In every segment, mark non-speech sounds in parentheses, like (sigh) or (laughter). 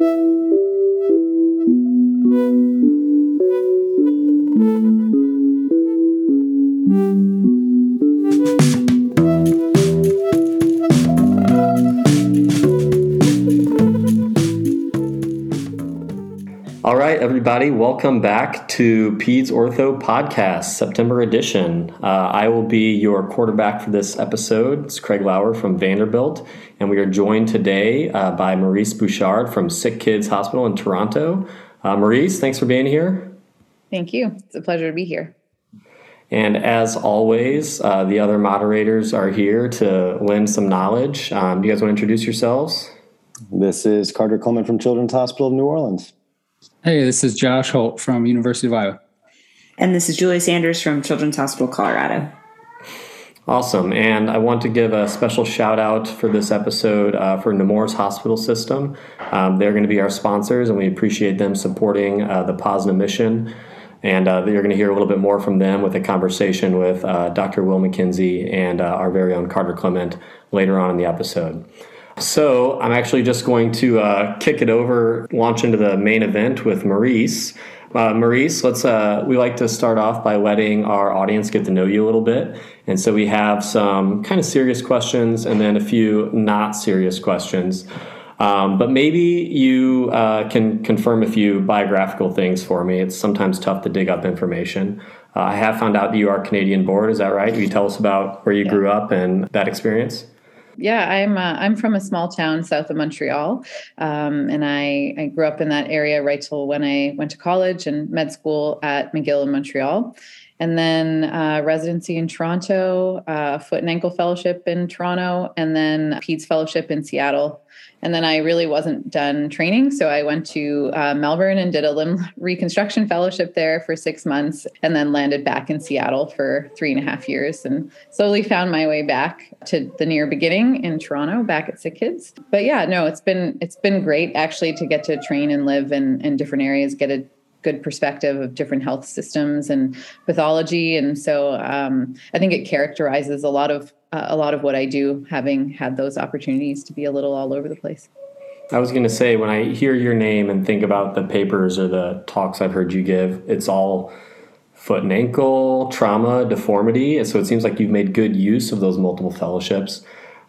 All everybody, welcome back to Peds Ortho Podcast, September edition. Uh, I will be your quarterback for this episode. It's Craig Louer from Vanderbilt, and we are joined today uh, by Maryse Bouchard from Sick Kids Hospital in Toronto. Uh, Maryse, thanks for being here. Thank you. It's a pleasure to be here. And as always, uh, the other moderators are here to lend some knowledge. Um, do you guys want to introduce yourselves? This is Carter Clement from Children's Hospital of New Orleans. Hey, this is Josh Holt from University of Iowa. And this is Julie Sanders from Children's Hospital Colorado. Awesome. And I want to give a special shout out for this episode uh, for Nemours Hospital System. Um, they're going to be our sponsors, and we appreciate them supporting uh, the POSNA mission. And uh, you're going to hear a little bit more from them with a conversation with uh, Dr. Will Mackenzie and uh, our very own Carter Clement later on in the episode. So I'm actually just going to uh, kick it over, launch into the main event with Maryse. Uh, Maryse, let's. Uh, we like to start off by letting our audience get to know you a little bit, and so we have some kind of serious questions and then a few not serious questions. Um, but maybe you uh, can confirm a few biographical things for me. It's sometimes tough to dig up information. Uh, I have found out that you are Canadian born. Is that right? Can you tell us about where you yeah. grew up and that experience? Yeah, I'm uh, I'm from a small town south of Montreal, um, and I I grew up in that area right till when I went to college and med school at McGill in Montreal, and then uh, residency in Toronto, uh, foot and ankle fellowship in Toronto, and then PEDS fellowship in Seattle. And then I really wasn't done training. So I went to uh, Melbourne and did a limb (laughs) reconstruction fellowship there for six months and then landed back in Seattle for three and a half years and slowly found my way back to the near beginning in Toronto, back at Sick Kids. But yeah, no, it's been it's been great actually to get to train and live in, in different areas, get a good perspective of different health systems and pathology and so um, i think it characterizes a lot of uh, a lot of what I do, having had those opportunities to be a little all over the place. I was going to say, when I hear your name and think about the papers or the talks I've heard you give, it's all foot and ankle, trauma, deformity. So it seems like you've made good use of those multiple fellowships.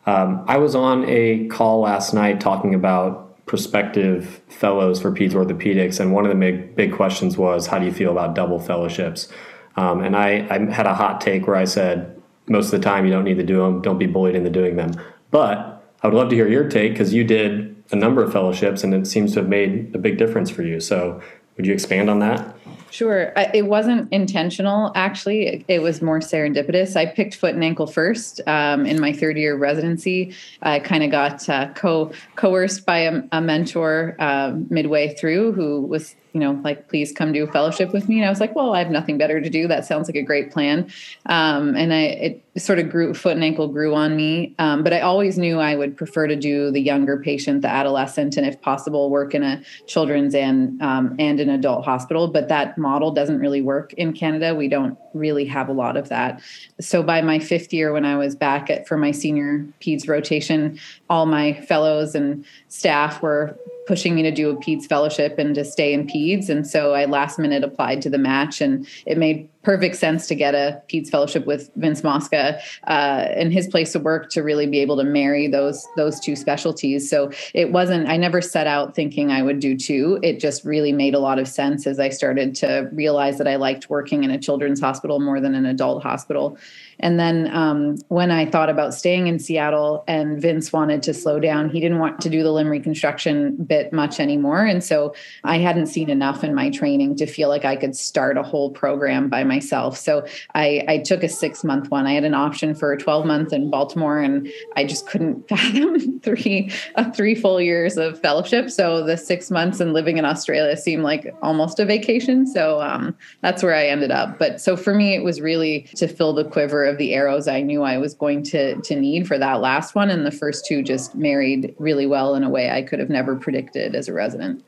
Um, I was on a call last night talking about prospective fellows for peds orthopedics, and one of the big, big questions was, how do you feel about double fellowships? Um, and I, I had a hot take where I said, most of the time you don't need to do them. Don't be bullied into doing them. But I would love to hear your take because you did a number of fellowships and it seems to have made a big difference for you. So would you expand on that? Sure. I, it wasn't intentional, actually. It, it, was more serendipitous. I picked foot and ankle first um, in my third year residency. I kind of got uh, co- coerced by a, a mentor uh, midway through who was you know, like, please come do a fellowship with me. And I was like, well, I have nothing better to do. That sounds like a great plan. Um, and I, it sort of grew, foot and ankle grew on me. Um, but I always knew I would prefer to do the younger patient, the adolescent, and if possible, work in a children's and, um, and an adult hospital. But that model doesn't really work in Canada. We don't really have a lot of that. So by my fifth year, when I was back at, for my senior PEDS rotation, all my fellows and staff were pushing me to do a PEDS fellowship and to stay in PEDS. And so I last minute applied to the match, and it made perfect sense to get a PEDS fellowship with Vince Mosca uh, in his place of work to really be able to marry those those two specialties. So it wasn't. I never set out thinking I would do two. It just really made a lot of sense as I started to realize that I liked working in a children's hospital more than an adult hospital. And then um, when I thought about staying in Seattle and Vince wanted to slow down, he didn't want to do the limb reconstruction bit much anymore. And so I hadn't seen enough in my training to feel like I could start a whole program by myself. So I, I took a six month one. I had an option for a 12 month in Baltimore, and I just couldn't (laughs) fathom three uh, three full years of fellowship. So the six months and living in Australia seemed like almost a vacation. So um, that's where I ended up. But so for me, it was really to fill the quiver of the arrows I knew I was going to to need for that last one, and the first two just married really well in a way I could have never predicted as a resident.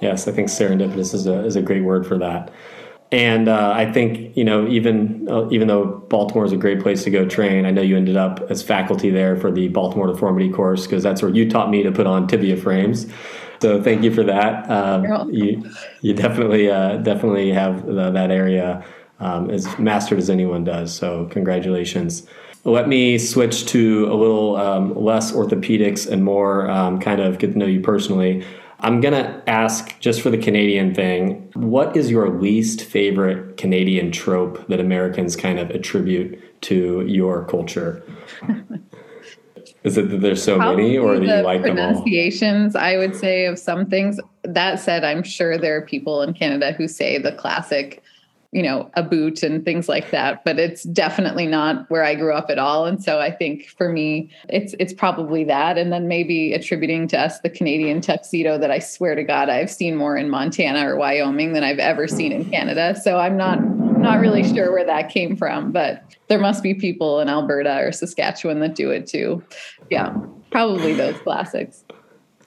Yes, I think serendipitous is a is a great word for that. And uh, I think you know even uh, even though Baltimore is a great place to go train, I know you ended up as faculty there for the Baltimore Deformity course because that's where you taught me to put on tibia frames. So thank you for that. Um, you you definitely uh, definitely have the, that area um, as mastered as anyone does. So congratulations. Let me switch to a little um, less orthopedics and more um, kind of get to know you personally. I'm gonna ask just for the Canadian thing. What is your least favorite Canadian trope that Americans kind of attribute to your culture? (laughs) Is it that there's so many, or Probably you like them all? pronunciations i would say of some things that said i'm sure there are people in canada who say the classic you know a boot and things like that but it's definitely not where i grew up at all. And so i think for me it's it's probably that. And then maybe attributing to us the canadian tuxedo that i swear to god i've seen more in montana or wyoming than i've ever seen in canada. So i'm not not really sure where that came from but there must be people in alberta or saskatchewan that do it too. Yeah probably those classics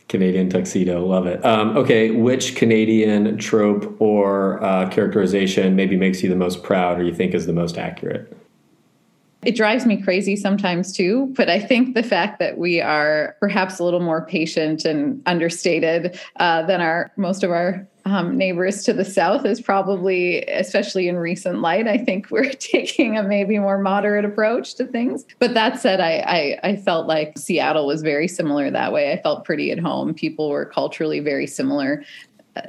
Canadian tuxedo, love it. Um, okay, which Canadian trope or uh, characterization maybe makes you the most proud, or you think is the most accurate? It drives me crazy sometimes too, but I think the fact that we are perhaps a little more patient and understated uh, than our most of our um, neighbors to the south is probably, especially in recent light, I think we're (laughs) taking a maybe more moderate approach to things. But that said, I, I I felt like Seattle was very similar that way. I felt pretty at home. People were culturally very similar.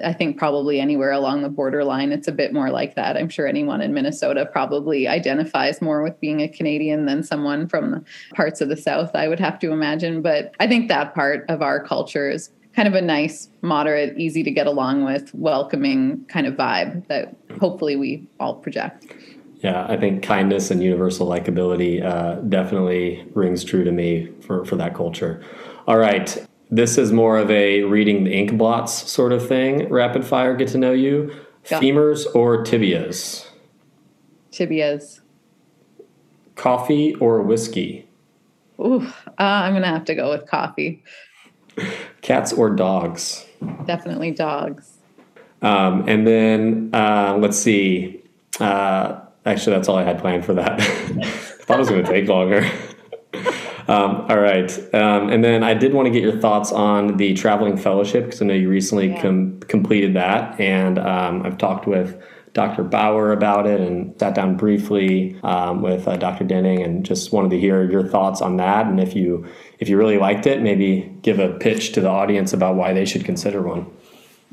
I think probably anywhere along the borderline, it's a bit more like that. I'm sure anyone in Minnesota probably identifies more with being a Canadian than someone from parts of the South, I would have to imagine. But I think that part of our culture is kind of a nice, moderate, easy to get along with, welcoming kind of vibe that hopefully we all project. Yeah, I think kindness and universal likability uh, definitely rings true to me for, for that culture. All right, this is more of a reading the ink blots sort of thing. Rapid fire, get to know you. Femurs or tibias? Tibias. Coffee or whiskey? Ooh, uh, I'm going to have to go with coffee. (laughs) Cats or dogs? Definitely dogs. Um, and then uh, let's see. Uh, actually, that's all I had planned for that. I (laughs) thought it was going to take longer. (laughs) um, all right. Um, and then I did want to get your thoughts on the traveling fellowship because I know you recently Yeah. com- completed that. And um, I've talked with Dr. Bauer about it and sat down briefly um, with uh, Dr. Denning and just wanted to hear your thoughts on that. And if you if you really liked it, maybe give a pitch to the audience about why they should consider one.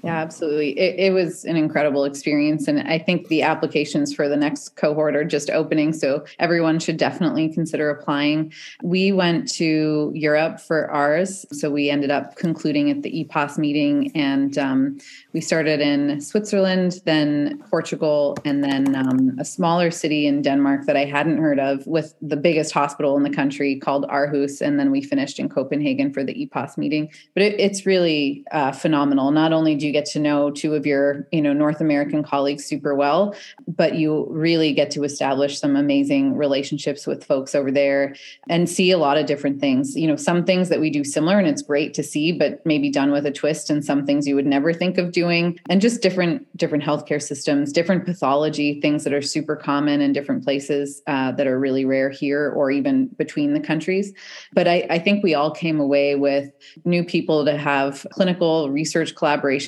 Yeah, absolutely. It, it was an incredible experience. And I think the applications for the next cohort are just opening. So everyone should definitely consider applying. We went to Europe for ours. So we ended up concluding at the EPOS meeting. And um, we started in Switzerland, then Portugal, and then um, a smaller city in Denmark that I hadn't heard of with the biggest hospital in the country called Aarhus. And then we finished in Copenhagen for the EPOS meeting. But it, it's really uh, phenomenal. Not only do you get to know two of your you know North American colleagues super well, but you really get to establish some amazing relationships with folks over there and see a lot of different things. You know, some things that we do similar and it's great to see, but maybe done with a twist, and some things you would never think of doing, and just different different healthcare systems, different pathology, things that are super common in different places uh, that are really rare here or even between the countries. But I, I think we all came away with new people to have clinical research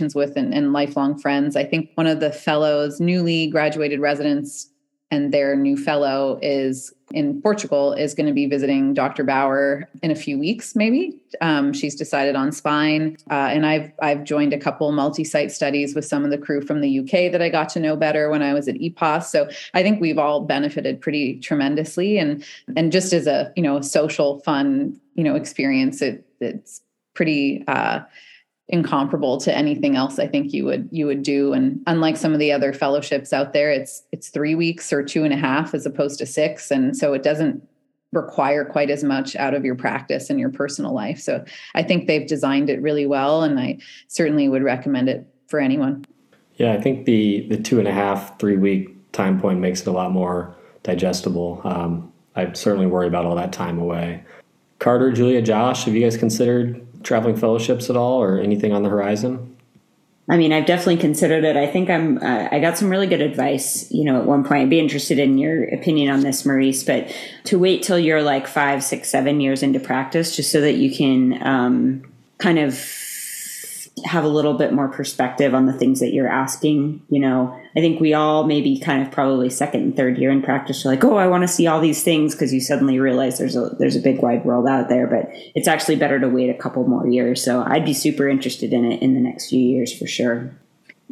collaborations with and, and lifelong friends. I think one of the fellows, newly graduated residents, and their new fellow is in Portugal is going to be visiting Dr. Bauer in a few weeks, maybe. Um, she's decided on spine, uh, and I've I've joined a couple multi-site studies with some of the crew from the UK that I got to know better when I was at EPOS. So I think we've all benefited pretty tremendously, and and just as a you know social fun you know experience, it it's pretty. Uh, incomparable to anything else I think you would you would do. And unlike some of the other fellowships out there, it's it's three weeks or two and a half as opposed to six. And so it doesn't require quite as much out of your practice and your personal life. So I think they've designed it really well and I certainly would recommend it for anyone. Yeah, I think the the two and a half, three week time point makes it a lot more digestible. Um, I certainly worry about all that time away. Carter, Julia, Josh, have you guys considered traveling fellowships at all or anything on the horizon? I mean, I've definitely considered it. I think I'm. Uh, I got some really good advice. You know, at one point, I'd be interested in your opinion on this, Maryse. But to wait till you're like five, six, seven years into practice, just so that you can um, kind of have a little bit more perspective on the things that you're asking. You know, I think we all maybe kind of probably second and third year in practice are like, oh, I want to see all these things because you suddenly realize there's a there's a big wide world out there. But it's actually better to wait a couple more years. So I'd be super interested in it in the next few years for sure.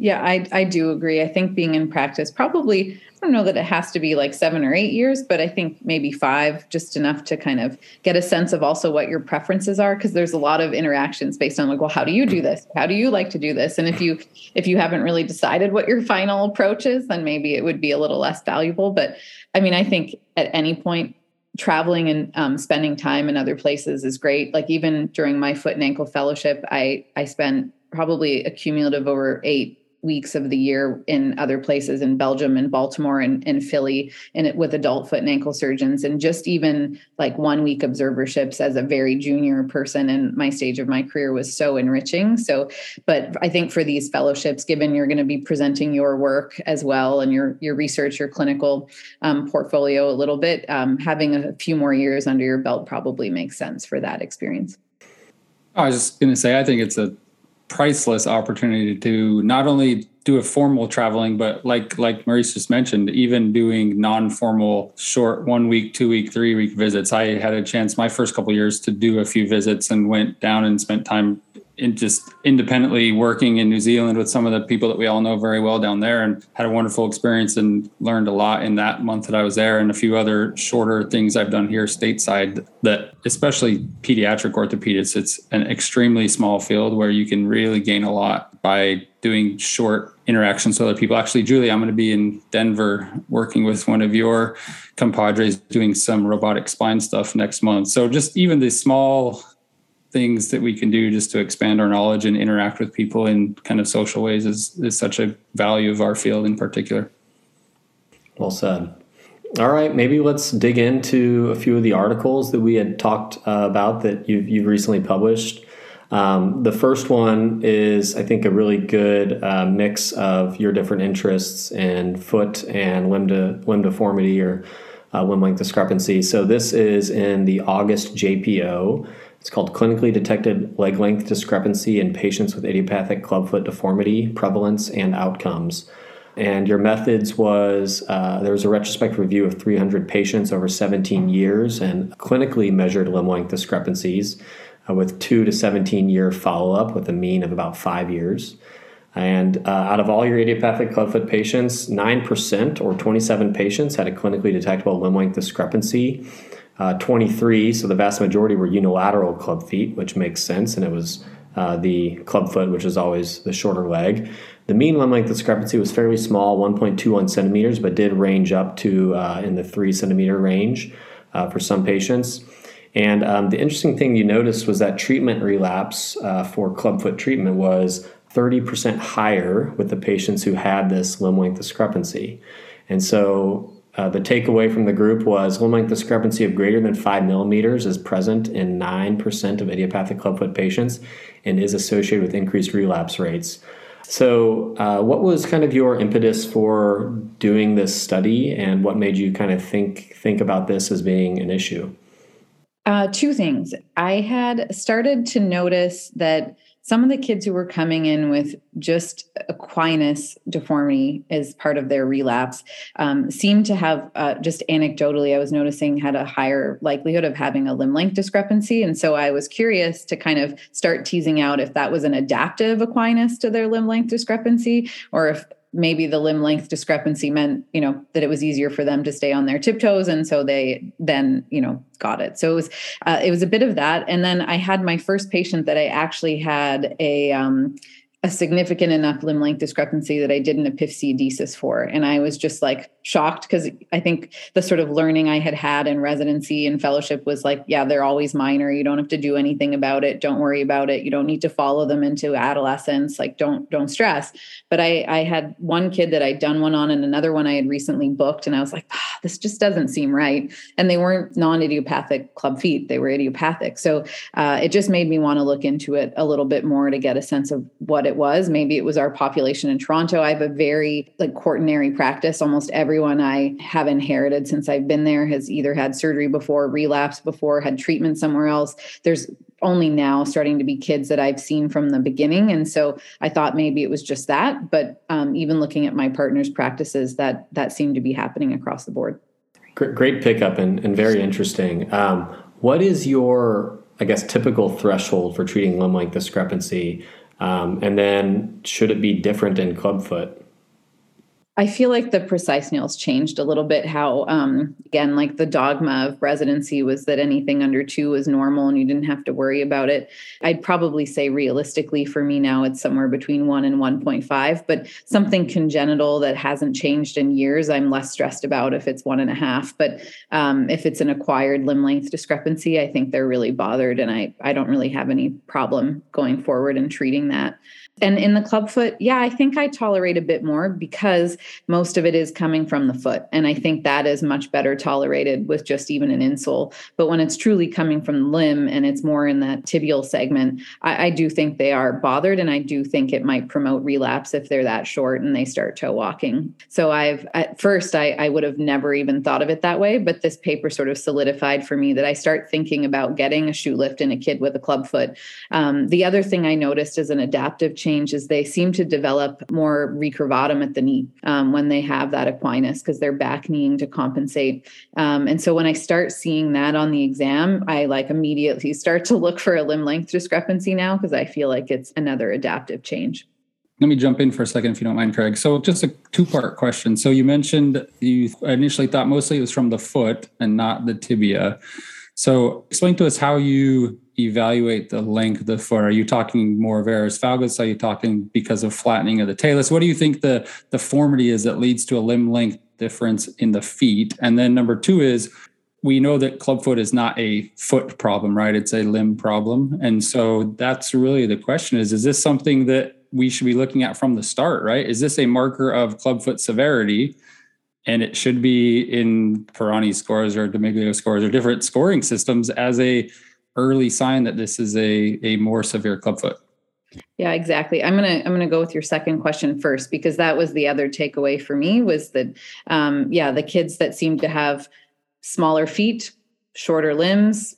Yeah, I I do agree. I think being in practice probably I don't know that it has to be like seven or eight years, but I think maybe five, just enough to kind of get a sense of also what your preferences are. Cause there's a lot of interactions based on like, well, how do you do this? How do you like to do this? And if you if you haven't really decided what your final approach is, then maybe it would be a little less valuable. But I mean, I think at any point traveling and um, spending time in other places is great. Like even during my foot and ankle fellowship, I I spent probably a cumulative over eight weeks of the year in other places in Belgium and Baltimore and, and Philly and it, with adult foot and ankle surgeons and just even like one week observerships as a very junior person in my stage of my career was so enriching. So but I think for these fellowships given you're going to be presenting your work as well and your your research your clinical um, portfolio a little bit um, having a few more years under your belt probably makes sense for that experience. I was just going to say I think it's a priceless opportunity to not only do a formal traveling, but like like Maryse just mentioned, even doing non-formal, short one week, two week, three week visits. I had a chance my first couple years to do a few visits and went down and spent time in just independently working in New Zealand with some of the people that we all know very well down there and had a wonderful experience and learned a lot in that month that I was there and a few other shorter things I've done here stateside that especially pediatric orthopedics it's an extremely small field where you can really gain a lot by doing short interactions with other people. Actually Julie I'm going to be in Denver working with one of your compadres doing some robotic spine stuff next month. So just even the small things that we can do just to expand our knowledge and interact with people in kind of social ways is, is such a value of our field in particular. Well said. All right, maybe let's dig into a few of the articles that we had talked uh, about that you've, you've recently published. Um, the first one is, I think, a really good uh, mix of your different interests in foot and limb, de- limb deformity or uh, limb length discrepancy. So, this is in the August JPO. It's called Clinically Detected Leg Length Discrepancy in Patients with Idiopathic Clubfoot Deformity, Prevalence, and Outcomes. And your methods was uh, there was a retrospective review of 300 patients over 17 years and clinically measured limb length discrepancies uh, with 2 to 17 year follow up with a mean of about five years. And uh, out of all your idiopathic clubfoot patients, 9% or 27 patients had a clinically detectable limb length discrepancy uh, 23, so the vast majority were unilateral club feet, which makes sense, and it was uh, the club foot, which is always the shorter leg. The mean limb length discrepancy was fairly small, 1.21 centimeters, but did range up to uh, in the three centimeter range uh, for some patients. And um, the interesting thing you noticed was that treatment relapse uh, for clubfoot treatment was 30% higher with the patients who had this limb length discrepancy. And so uh, the takeaway from the group was limb length discrepancy of greater than five millimeters is present in 9% of idiopathic clubfoot patients and is associated with increased relapse rates. So, uh, what was kind of your impetus for doing this study, and what made you kind of think think about this as being an issue? Uh, two things. I had started to notice that some of the kids who were coming in with just equinus deformity as part of their relapse um, seemed to have uh, just anecdotally i was noticing had a higher likelihood of having a limb length discrepancy. And so i was curious to kind of start teasing out if that was an adaptive equinus to their limb length discrepancy or if maybe the limb length discrepancy meant you know that it was easier for them to stay on their tiptoes and so they then you know got it so it was uh, it was a bit of that and then i had my first patient that i actually had a um, a significant enough limb length discrepancy that I did an epiphysiodesis for. And I was just like shocked because I think the sort of learning I had had in residency and fellowship was like, yeah, they're always minor. You don't have to do anything about it. Don't worry about it. You don't need to follow them into adolescence. Like don't, don't stress. But I, I had one kid that I'd done one on and another one I had recently booked. And I was like, ah, this just doesn't seem right. And they weren't non-idiopathic club feet. They were idiopathic. So uh, it just made me want to look into it a little bit more to get a sense of what it was. Maybe it was our population in Toronto. I have a very like quaternary practice. Almost everyone I have inherited since I've been there has either had surgery before, relapse before, had treatment somewhere else. There's only now starting to be kids that I've seen from the beginning. And so I thought maybe it was just that. But um, even looking at my partner's practices, that that seemed to be happening across the board. Great pickup and, and very interesting. Um, what is your, I guess, typical threshold for treating limb length discrepancy? Um, and then should it be different in clubfoot? I feel like the precise nails changed a little bit. How, um, again, like the dogma of residency was that anything under two was normal and you didn't have to worry about it. I'd probably say realistically for me now, it's somewhere between one and 1.5, but something congenital that hasn't changed in years, I'm less stressed about if it's one and a half. But um, if it's an acquired limb length discrepancy, I think they're really bothered and I, I don't really have any problem going forward and treating that. And in the clubfoot, yeah, I think I tolerate a bit more because most of it is coming from the foot. And I think that is much better tolerated with just even an insole. But when it's truly coming from the limb and it's more in that tibial segment, I, I do think they are bothered. And I do think it might promote relapse if they're that short and they start toe walking. So I've, at first, I, I would have never even thought of it that way. But this paper sort of solidified for me that I start thinking about getting a shoe lift in a kid with a clubfoot. Um, the other thing I noticed is an adaptive change change is they seem to develop more recurvatum at the knee um, when they have that equinus because they're back kneeing to compensate. Um, and so when I start seeing that on the exam, I like immediately start to look for a limb length discrepancy now because I feel like it's another adaptive change. Let me jump in for a second, if you don't mind, Craig. So, just a two part question. So, you mentioned you initially thought mostly it was from the foot and not the tibia. So, explain to us how you evaluate the length of the foot? Are you talking more varus valgus? Are you talking because of flattening of the talus? What do you think the deformity is that leads to a limb length difference in the feet? And then number two is we know that clubfoot is not a foot problem, right? It's a limb problem. And so that's really the question is, is this something that we should be looking at from the start, right? Is this a marker of clubfoot severity? And it should be in Pirani scores or Dimeglio scores or different scoring systems as a early sign that this is a, a more severe clubfoot? Yeah, exactly. I'm gonna I'm gonna go with your second question first because that was the other takeaway for me was that um, yeah the kids that seem to have smaller feet, shorter limbs,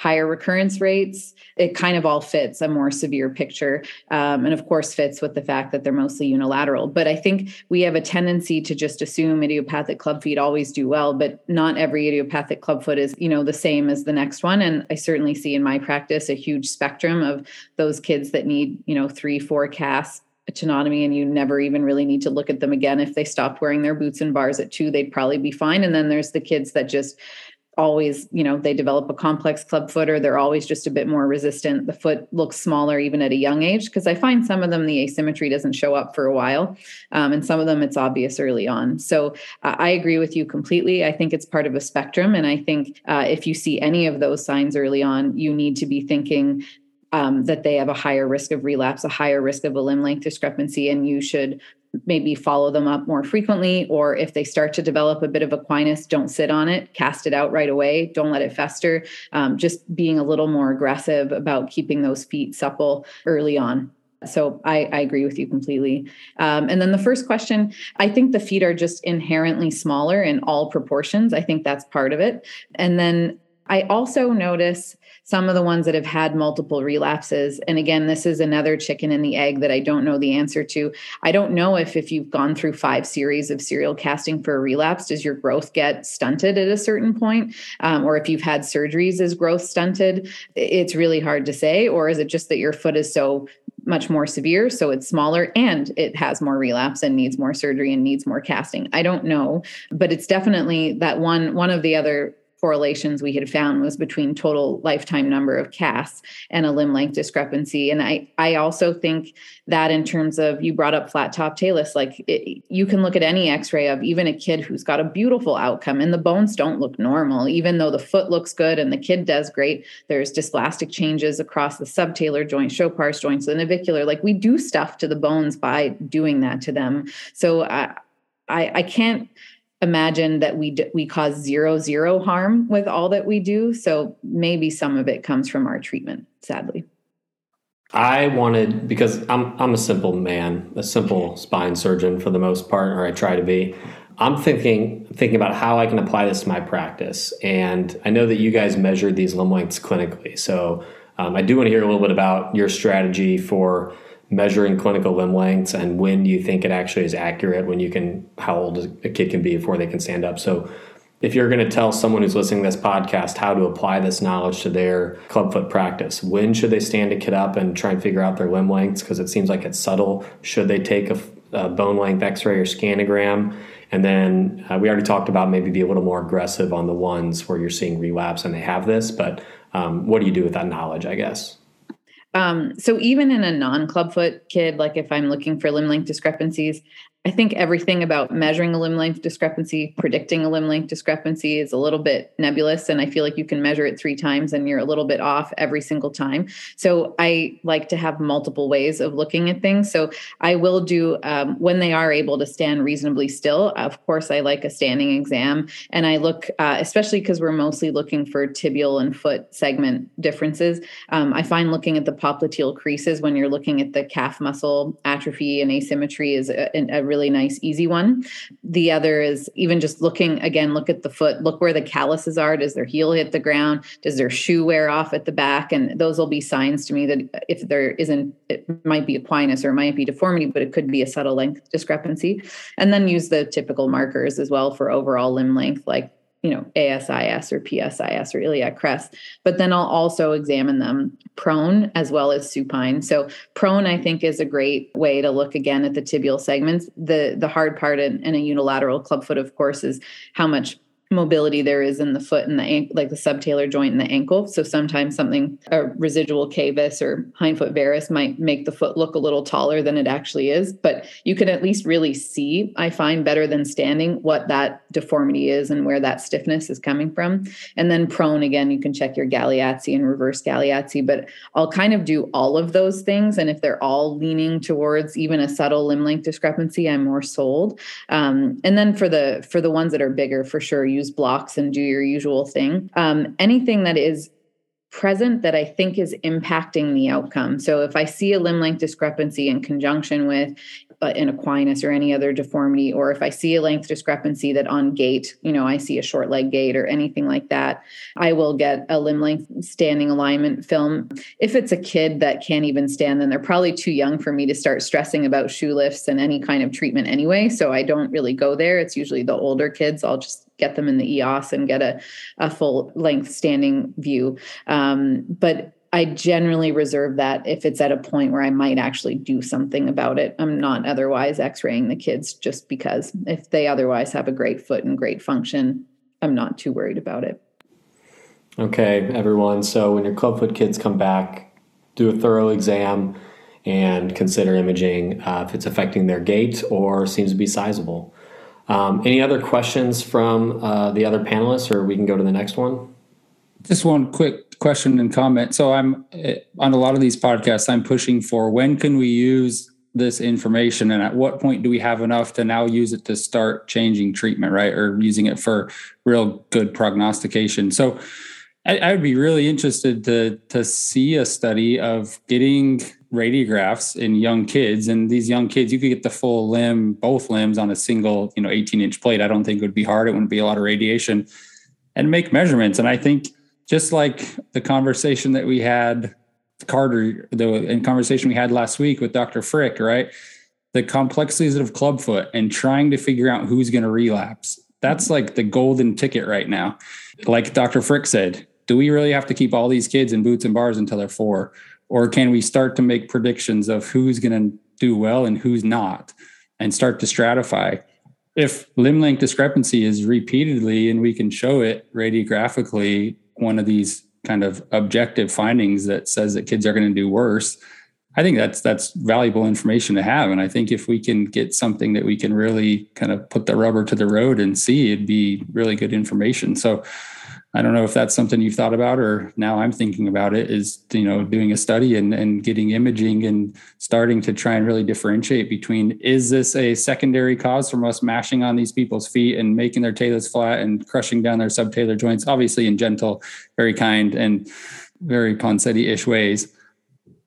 higher recurrence rates. It kind of all fits a more severe picture. Um, and of course, fits with the fact that they're mostly unilateral. But I think we have a tendency to just assume idiopathic club feet always do well, but not every idiopathic club foot is, you know, the same as the next one. And I certainly see in my practice a huge spectrum of those kids that need, you know, three, four casts tenotomy and you never even really need to look at them again if they stopped wearing their boots and bars at two they'd probably be fine and then there's the kids that just always, you know, they develop a complex club footer. They're always just a bit more resistant. The foot looks smaller even at a young age because I find some of them the asymmetry doesn't show up for a while, um, and some of them it's obvious early on. So uh, I agree with you completely. I think it's part of a spectrum, and I think uh, if you see any of those signs early on, you need to be thinking um, that they have a higher risk of relapse, a higher risk of a limb length discrepancy, and you should maybe follow them up more frequently. Or if they start to develop a bit of equinus, don't sit on it, cast it out right away, don't let it fester. Um, just being a little more aggressive about keeping those feet supple early on. So I, I, agree with you completely. Um, and then the first question, I think the feet are just inherently smaller in all proportions. I think that's part of it. And then I also notice some of the ones that have had multiple relapses. And again this is another chicken and the egg that i don't know the answer to. I don't know if if you've gone through five series of serial casting for a relapse does your growth get stunted at a certain point? Um, or if you've had surgeries is growth stunted? It's really hard to say. Or is it just that your foot is so much more severe so it's smaller and it has more relapse and needs more surgery and needs more casting? I don't know. But it's definitely that one one of the other correlations we had found was between total lifetime number of casts and a limb length discrepancy. And I, I also think that in terms of you brought up flat top talus, like it, you can look at any x-ray of even a kid who's got a beautiful outcome and the bones don't look normal, even though the foot looks good and the kid does great. There's dysplastic changes across the subtalar joint, Chopard's joints, the navicular. Like we do stuff to the bones by doing that to them. So I, I, I can't imagine that we d- we cause zero zero harm with all that we do. So maybe some of it comes from our treatment sadly. I wanted because i'm i'm a simple man a simple spine surgeon for the most part or i try to be. I'm thinking thinking about how i can apply this to my practice. And i know that you guys measured these limb lengths clinically. So Um, I do want to hear a little bit about your strategy for measuring clinical limb lengths and when you think it actually is accurate when you can how old a kid can be before they can stand up. So if you're going to tell someone who's listening to this podcast how to apply this knowledge to their clubfoot practice when should they stand a kid up and try and figure out their limb lengths? Because it seems like it's subtle. Should they take a, a bone length x-ray or scanogram? And then uh, we already talked about maybe be a little more aggressive on the ones where you're seeing relapse and they have this but um, what do you do with that knowledge i guess um, so even in a non-clubfoot kid, like if I'm looking for limb length discrepancies, I think everything about measuring a limb length discrepancy, predicting a limb length discrepancy is a little bit nebulous. And I feel like you can measure it three times and you're a little bit off every single time. So I like to have multiple ways of looking at things. So I will do, um, when they are able to stand reasonably still, of course, I like a standing exam. And I look, uh, especially because we're mostly looking for tibial and foot segment differences. Um, I find looking at the popliteal creases when you're looking at the calf muscle atrophy and asymmetry is a, a really nice, easy one. The other is even just looking again, look at the foot, look where the calluses are. Does their heel hit the ground? Does their shoe wear off at the back? And those will be signs to me that if there isn't, it might be equinus or it might be deformity, but it could be a subtle length discrepancy. And then use the typical markers as well for overall limb length, like you know, ASIS or PSIS or iliac crest, but then I'll also examine them prone as well as supine. So prone, I think, is a great way to look again at the tibial segments. The the hard part in, in a unilateral clubfoot, of course, is how much mobility there is in the foot and the ankle, like the subtalar joint and the ankle. So sometimes something, a residual cavus or hindfoot varus might make the foot look a little taller than it actually is. But you can at least really see, I find better than standing, what that deformity is and where that stiffness is coming from. And then prone, again, you can check your Galeazzi and reverse Galeazzi. But I'll kind of do all of those things. And if they're all leaning towards even a subtle limb length discrepancy, I'm more sold. Um, and then for the for the ones that are bigger, for sure, you use blocks and do your usual thing. Um, anything that is present that I think is impacting the outcome. So if I see a limb length discrepancy in conjunction with uh, an equinus or any other deformity, or if I see a length discrepancy that on gait, you know, I see a short leg gait or anything like that, I will get a limb length standing alignment film. If it's a kid that can't even stand, then they're probably too young for me to start stressing about shoe lifts and any kind of treatment anyway. So I don't really go there. It's usually the older kids. I'll just get them in the EOS and get a, a full length standing view. Um, but I generally reserve that if it's at a point where I might actually do something about it. I'm not otherwise x raying the kids just because if they otherwise have a great foot and great function, I'm not too worried about it. Okay, everyone. So when your clubfoot kids come back, do a thorough exam and consider imaging uh, if it's affecting their gait or seems to be sizable. Um, any other questions from uh, the other panelists, or we can go to the next one? Just one quick question and comment. So I'm eh, on a lot of these podcasts. I'm pushing for when can we use this information, and at what point do we have enough to now use it to start changing treatment, right, or using it for real good prognostication. So I, I would be really interested to to see a study of getting radiographs in young kids and these young kids you could get the full limb both limbs on a single you know 18 inch plate i don't think it would be hard it wouldn't be a lot of radiation and make measurements and i think just like the conversation that we had Carter, the conversation we had last week with Dr. Frick, right? The complexities of clubfoot and trying to figure out who's going to relapse. That's like the golden ticket right now. Like Dr. Frick said, do we really have to keep all these kids in boots and bars until they're four? Or can we start to make predictions of who's going to do well and who's not and start to stratify? If limb length discrepancy is repeatedly and we can show it radiographically one of these kind of objective findings that says that kids are going to do worse i think that's that's valuable information to have and i think if we can get something that we can really kind of put the rubber to the road and see it'd be really good information so I don't know if that's something you've thought about or now I'm thinking about it is, you know, doing a study and, and getting imaging and starting to try and really differentiate between is this a secondary cause from us mashing on these people's feet and making their talus flat and crushing down their subtalar joints, obviously in gentle, very kind and very Ponseti-ish ways.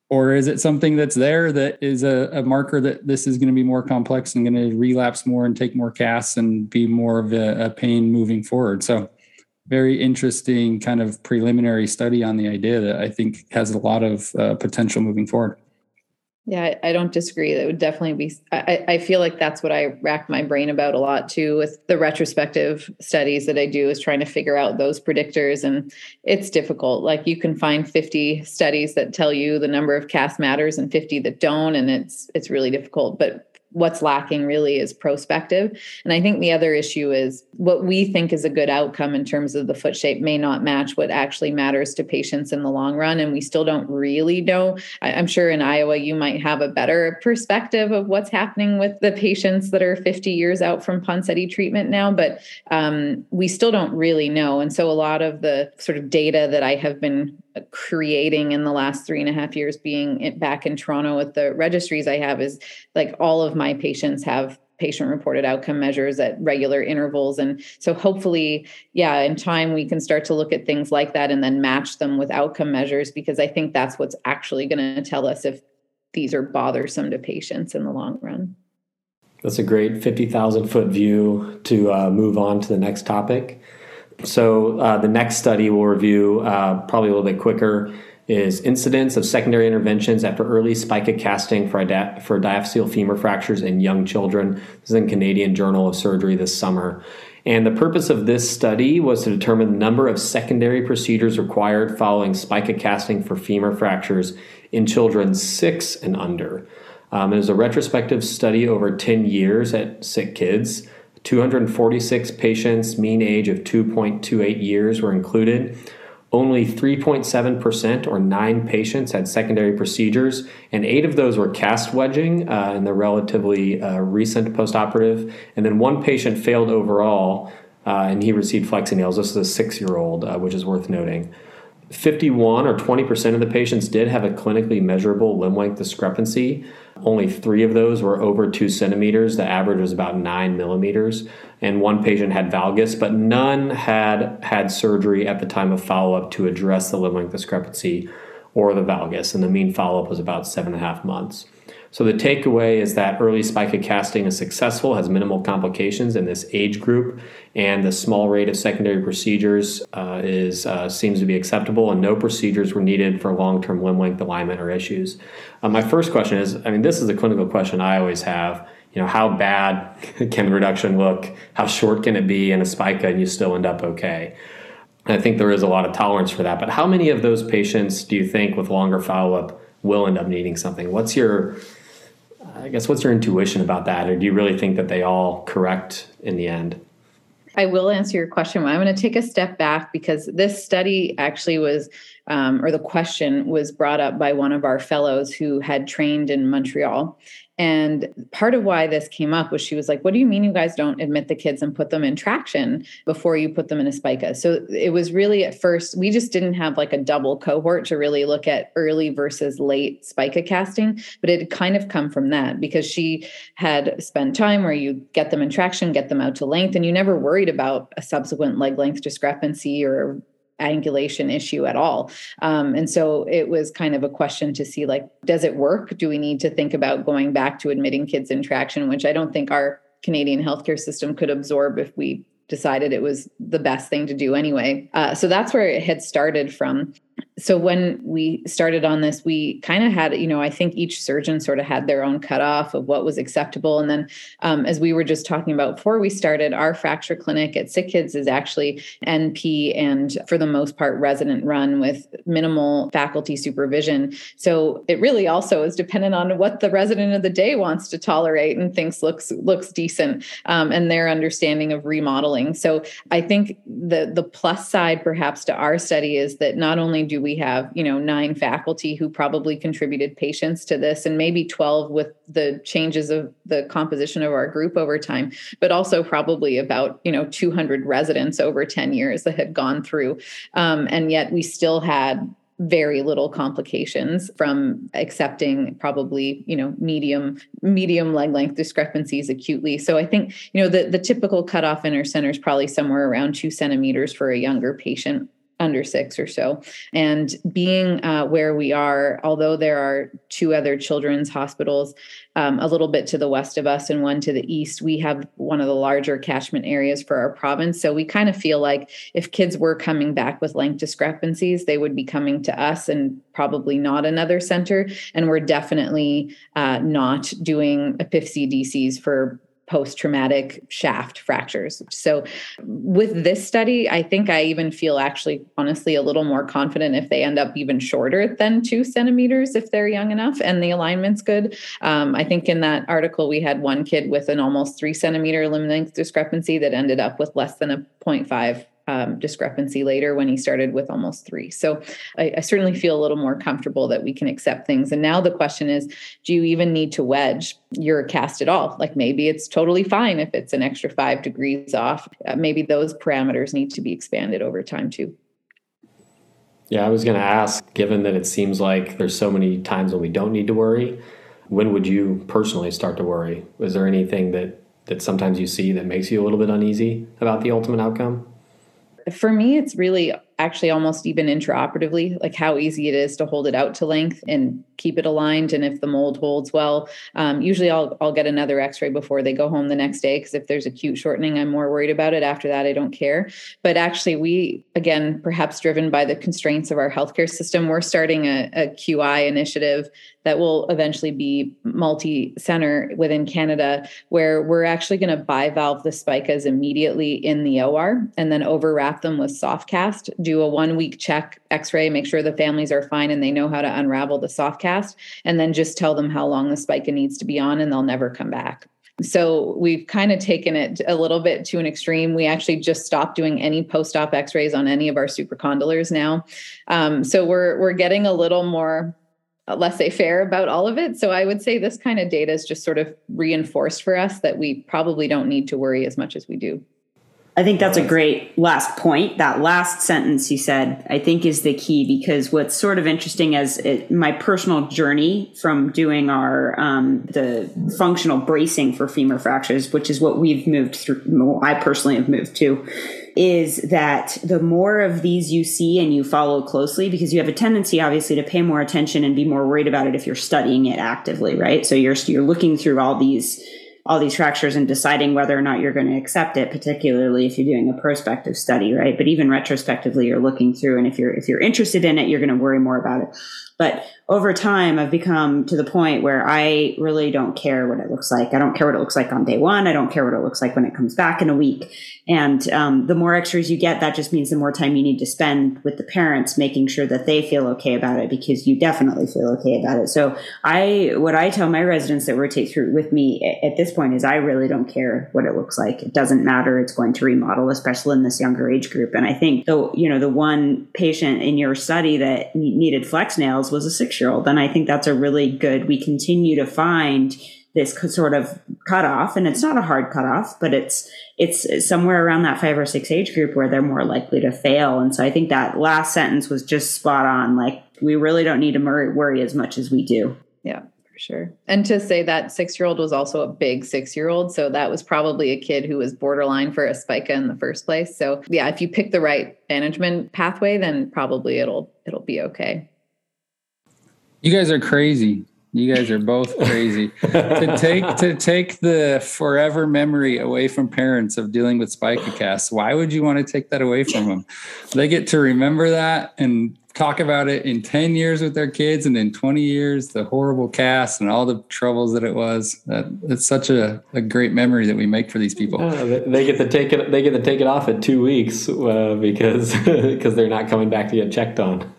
Or is it something that's there that is a, a marker that this is going to be more complex and going to relapse more and take more casts and be more of a, a pain moving forward? So very interesting kind of preliminary study on the idea that I think has a lot of uh, potential moving forward. Yeah, I don't disagree. That would definitely be. I, I feel like that's what I rack my brain about a lot too with the retrospective studies that I do is trying to figure out those predictors. And it's difficult. Like you can find 50 studies that tell you the number of casts matters and 50 that don't. And it's it's really difficult. But what's lacking really is prospective. And I think the other issue is what we think is a good outcome in terms of the foot shape may not match what actually matters to patients in the long run. And we still don't really know. I'm sure in Iowa, you might have a better perspective of what's happening with the patients that are 50 years out from Ponseti treatment now, but um, we still don't really know. And so a lot of the sort of data that I have been creating in the last three and a half years being back in Toronto with the registries I have is like all of my patients have patient reported outcome measures at regular intervals. And so hopefully yeah in time we can start to look at things like that and then match them with outcome measures because i think that's what's actually going to tell us if these are bothersome to patients in the long run. That's a great 50,000 foot view to uh, move on to the next topic so uh, the next study we'll review, uh, probably a little bit quicker, is incidence of secondary interventions after early spica casting for, for diaphyseal femur fractures in young children. This is in Canadian Journal of Surgery this summer. And the purpose of this study was to determine the number of secondary procedures required following spica casting for femur fractures in children six and under. Um, it was a retrospective study over 10 years at sick kids. 246 patients, mean age of 2.28 years, were included. Only 3.7% or nine patients had secondary procedures, and eight of those were cast wedging uh, in the relatively uh, recent postoperative. And then one patient failed overall, uh, and he received flexing nails. This is a six year old, uh, which is worth noting. 51 or 20% of the patients did have a clinically measurable limb length discrepancy. Only three of those were over two centimeters. The average was about nine millimeters. And one patient had valgus, but none had had surgery at the time of follow up to address the limb length discrepancy or the valgus. And the mean follow up was about seven and a half months. So the takeaway is that early spica casting is successful, has minimal complications in this age group, and the small rate of secondary procedures uh, is uh, seems to be acceptable, and no procedures were needed for long-term limb length alignment or issues. Uh, my first question is, I mean, this is a clinical question I always have. You know, how bad (laughs) can the reduction look? How short can it be in a spica, and you still end up okay? I think there is a lot of tolerance for that. But how many of those patients do you think, with longer follow-up, will end up needing something? What's your I guess what's your intuition about that, or do you really think that they all correct in the end? I will answer your question. I'm going to take a step back because this study actually was, um, or the question was brought up by one of our fellows who had trained in Montreal. And part of why this came up was she was like, What do you mean you guys don't admit the kids and put them in traction before you put them in a spica? So it was really at first, we just didn't have like a double cohort to really look at early versus late spica casting, but it kind of come from that because she had spent time where you get them in traction, get them out to length, and you never worried about a subsequent leg length discrepancy or angulation issue at all. Um, and so it was kind of a question to see like, does it work? Do we need to think about going back to admitting kids in traction, which I don't think our Canadian healthcare system could absorb if we decided it was the best thing to do anyway. Uh, so that's where it had started from so when we started on this we kind of had you know i think each surgeon sort of had their own cutoff of what was acceptable. And then um, as we were just talking about before we started our fracture clinic at sick kids is actually np and for the most part resident run with minimal faculty supervision. So it really also is dependent on what the resident of the day wants to tolerate and thinks looks looks decent um, and their understanding of remodeling. So i think the the plus side perhaps to our study is that not only do we have you know nine faculty who probably contributed patients to this and maybe 12 with the changes of the composition of our group over time but also probably about you know 200 residents over 10 years that had gone through. Um, and yet we still had very little complications from accepting probably you know medium medium leg length discrepancies acutely. So i think you know the the typical cutoff in our center is probably somewhere around two centimeters for a younger patient under six or so. And being uh, where we are, although there are two other children's hospitals um, a little bit to the west of us and one to the east, we have one of the larger catchment areas for our province. So we kind of feel like if kids were coming back with length discrepancies, they would be coming to us and probably not another center. And we're definitely uh, not doing epiphysiodeses for post traumatic shaft fractures. So, with this study, I think I even feel actually, honestly, a little more confident if they end up even shorter than two centimeters if they're young enough and the alignment's good. Um, I think in that article, we had one kid with an almost three centimeter limb length discrepancy that ended up with less than a 0.5 um, discrepancy later when he started with almost three. So I, I, certainly feel a little more comfortable that we can accept things. And now the question is do you even need to wedge your cast at all? Like maybe it's totally fine if it's an extra five degrees off. Uh, maybe those parameters need to be expanded over time too. Yeah, I was going to ask given that it seems like there's so many times when we don't need to worry, when would you personally start to worry? Is there anything that that sometimes you see that makes you a little bit uneasy about the ultimate outcome? For me, it's really actually almost even intraoperatively, like how easy it is to hold it out to length and keep it aligned. And if the mold holds well, um, usually I'll I'll get another X-ray before they go home the next day because if there's acute shortening, I'm more worried about it. After that, I don't care. But actually, we again, perhaps driven by the constraints of our healthcare system, we're starting a, a QI initiative that will eventually be multi-center within Canada, where we're actually going to bivalve the spicas immediately in the OR and then overwrap them with soft cast. Do a one-week check X-ray, make sure the families are fine and they know how to unravel the soft cast, and then just tell them how long the spica needs to be on, and they'll never come back. So we've kind of taken it a little bit to an extreme. We actually just stopped doing any post-op X-rays on any of our supracondylars now. Um, so we're we're getting a little more laissez-faire about all of it. So I would say this kind of data is just sort of reinforced for us that we probably don't need to worry as much as we do. I think that's a great last point. That last sentence you said, I think, is the key because what's sort of interesting as it, my personal journey from doing our um, the functional bracing for femur fractures, which is what we've moved through. I personally have moved to, is that the more of these you see and you follow closely, because you have a tendency, obviously, to pay more attention and be more worried about it if you're studying it actively, right? So you're you're looking through all these all these fractures and deciding whether or not you're going to accept it particularly if you're doing a prospective study right? But even retrospectively you're looking through and if you're if you're interested in it you're going to worry more about it. But over time, I've become to the point where I really don't care what it looks like. I don't care what it looks like on day one. I don't care what it looks like when it comes back in a week. And um, the more x-rays you get, that just means the more time you need to spend with the parents, making sure that they feel okay about it because you definitely feel okay about it. So I, what I tell my residents that rotate through with me at this point is I really don't care what it looks like. It doesn't matter. It's going to remodel, especially in this younger age group. And I think the, you know, the one patient in your study that needed flex nails was a six year old. And I think that's a really good, we continue to find this sort of cutoff and it's not a hard cutoff, but it's, it's somewhere around that five or six age group where they're more likely to fail. And so I think that last sentence was just spot on. Like we really don't need to worry as much as we do. Yeah for sure. And to say that six year old was also a big six year old. So that was probably a kid who was borderline for a spica in the first place. So yeah, if you pick the right management pathway, then probably it'll it'll be okay. You guys are crazy. You guys are both crazy. to take to take the forever memory away from parents of dealing with spica casts. Why would you want to take that away from them? They get to remember that and talk about it in 10 years with their kids and in 20 years the horrible cast and all the troubles that it was that it's such a, a great memory that we make for these people uh, they get to take it they get to take it off at two weeks uh, because (laughs) because they're not coming back to get checked on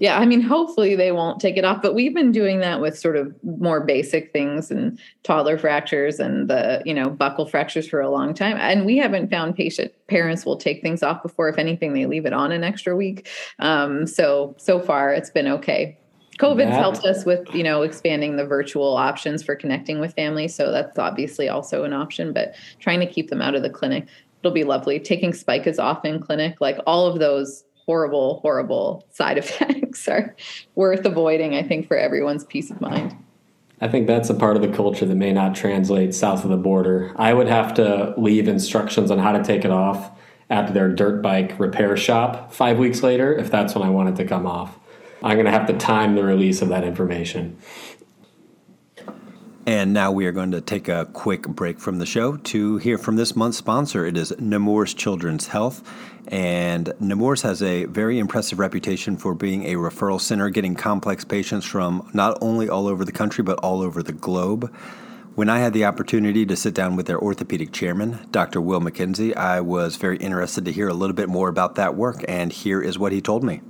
yeah, I mean, hopefully they won't take it off, but we've been doing that with sort of more basic things and toddler fractures and the, you know, buckle fractures for a long time. And we haven't found patient parents will take things off before. If anything, they leave it on an extra week. Um, so, so far it's been okay. COVID's that. helped us with, you know, expanding the virtual options for connecting with families. So that's obviously also an option, but trying to keep them out of the clinic. It'll be lovely. Taking spicas off in clinic, like all of those horrible, horrible side (laughs) effects are worth avoiding, I think, for everyone's peace of mind. I think that's a part of the culture that may not translate south of the border. I would have to leave instructions on how to take it off at their dirt bike repair shop five weeks later if that's when I want it to come off. I'm going to have to time the release of that information. And now we are going to take a quick break from the show to hear from this month's sponsor. It is Nemours Children's Health. And Nemours has a very impressive reputation for being a referral center, getting complex patients from not only all over the country, but all over the globe. When I had the opportunity to sit down with their orthopedic chairman, Dr. Will Mackenzie, I was very interested to hear a little bit more about that work, and here is what he told me.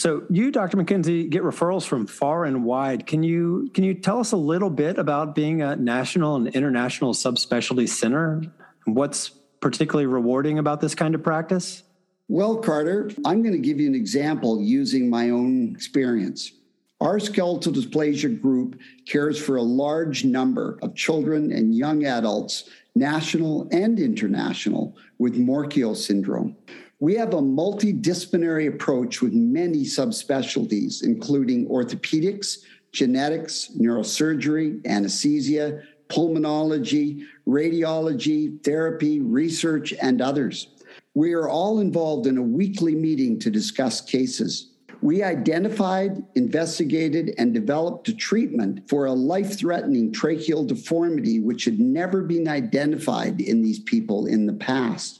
So you, Dr. Mackenzie, get referrals from far and wide. Can you can you tell us a little bit about being a national and international subspecialty center? What's particularly rewarding about this kind of practice? Well, Carter, I'm going to give you an example using my own experience. Our skeletal dysplasia group cares for a large number of children and young adults, national and international, with Morquio syndrome. We have a multidisciplinary approach with many subspecialties, including orthopedics, genetics, neurosurgery, anesthesia, pulmonology, radiology, therapy, research, and others. We are all involved in a weekly meeting to discuss cases. We identified, investigated, and developed a treatment for a life threatening tracheal deformity which had never been identified in these people in the past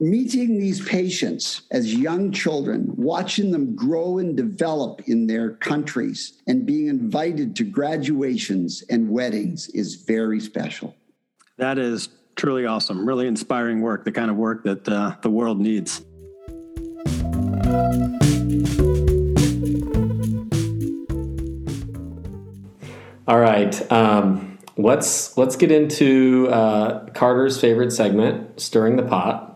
meeting these patients as young children, watching them grow and develop in their countries, and being invited to graduations and weddings is very special. That is truly awesome. Really inspiring work, the kind of work that uh, the world needs. All right. Um, let's let's get into uh, Carter's favorite segment, stirring the pot.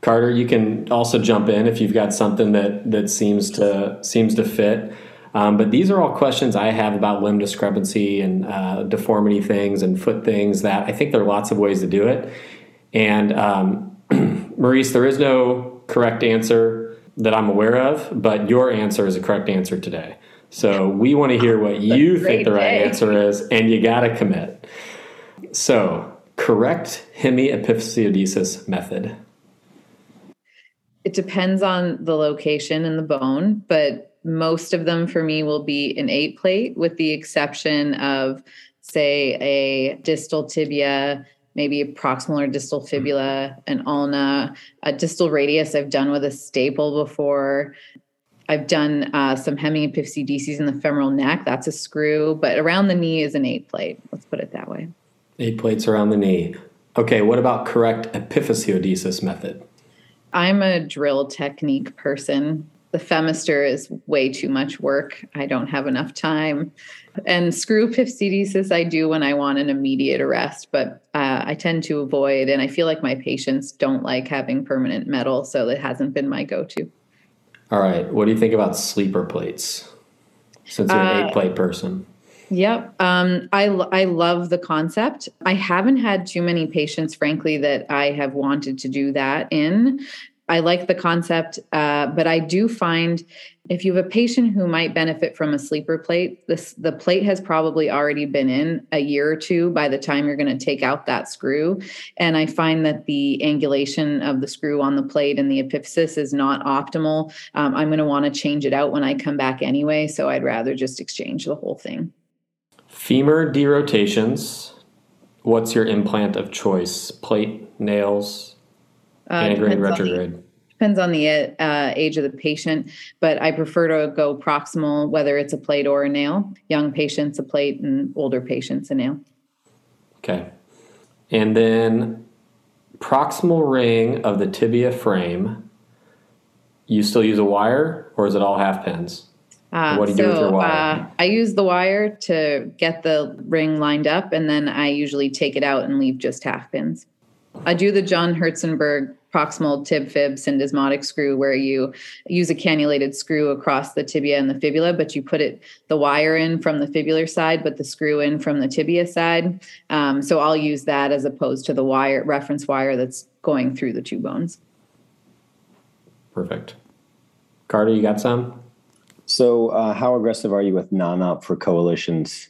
Carter, you can also jump in if you've got something that that seems to seems to fit. Um, but these are all questions I have about limb discrepancy and uh, deformity things and foot things that I think there are lots of ways to do it. And um, (clears throat) Maryse, there is no correct answer that I'm aware of, but your answer is a correct answer today. So we want to hear what (laughs) you think the right day. answer is, and you got to commit. So, correct hemiepiphysiodesis method it depends on the location and the bone, but most of them for me will be an eight plate, with the exception of, say, a distal tibia, maybe a proximal or distal fibula, an ulna, a distal radius. I've done with a staple before. I've done uh, some hemiepiphysiodesis in the femoral neck. That's a screw, but around the knee is an eight plate. Let's put it that way. Eight plates around the knee. Okay, what about correct epiphysiodesis method? I'm a drill technique person. The Phemister is way too much work. I don't have enough time. And screw epiphysiodesis I do when I want an immediate arrest, but uh, I tend to avoid. And I feel like my patients don't like having permanent metal, so it hasn't been my go-to. All right. What do you think about sleeper plates? Since you're an uh, eight plate person. Yep. Um, I, I love the concept. I haven't had too many patients, frankly, that I have wanted to do that in. I like the concept, uh, but I do find if you have a patient who might benefit from a sleeper plate, this the plate has probably already been in a year or two by the time you're going to take out that screw. And I find that the angulation of the screw on the plate and the epiphysis is not optimal. Um, I'm going to want to change it out when I come back anyway, so I'd rather just exchange the whole thing. Femur derotations. What's your implant of choice? Plate, nails, uh, antegrade, retrograde. The, depends on the uh, age of the patient, but I prefer to go proximal, whether it's a plate or a nail. Young patients, a plate, and older patients, a nail. Okay. And then proximal ring of the tibia frame, you still use a wire or is it all half pins? Uh, what do you so, do with your wire? Uh, I use the wire to get the ring lined up, and then I usually take it out and leave just half pins. I do the John Herzenberg proximal tib fib syndesmotic screw where you use a cannulated screw across the tibia and the fibula but you put it the wire in from the fibular side but the screw in from the tibia side um, so i'll use that as opposed to the wire reference wire that's going through the two bones perfect carter you got some so uh, how aggressive are you with non-op for coalitions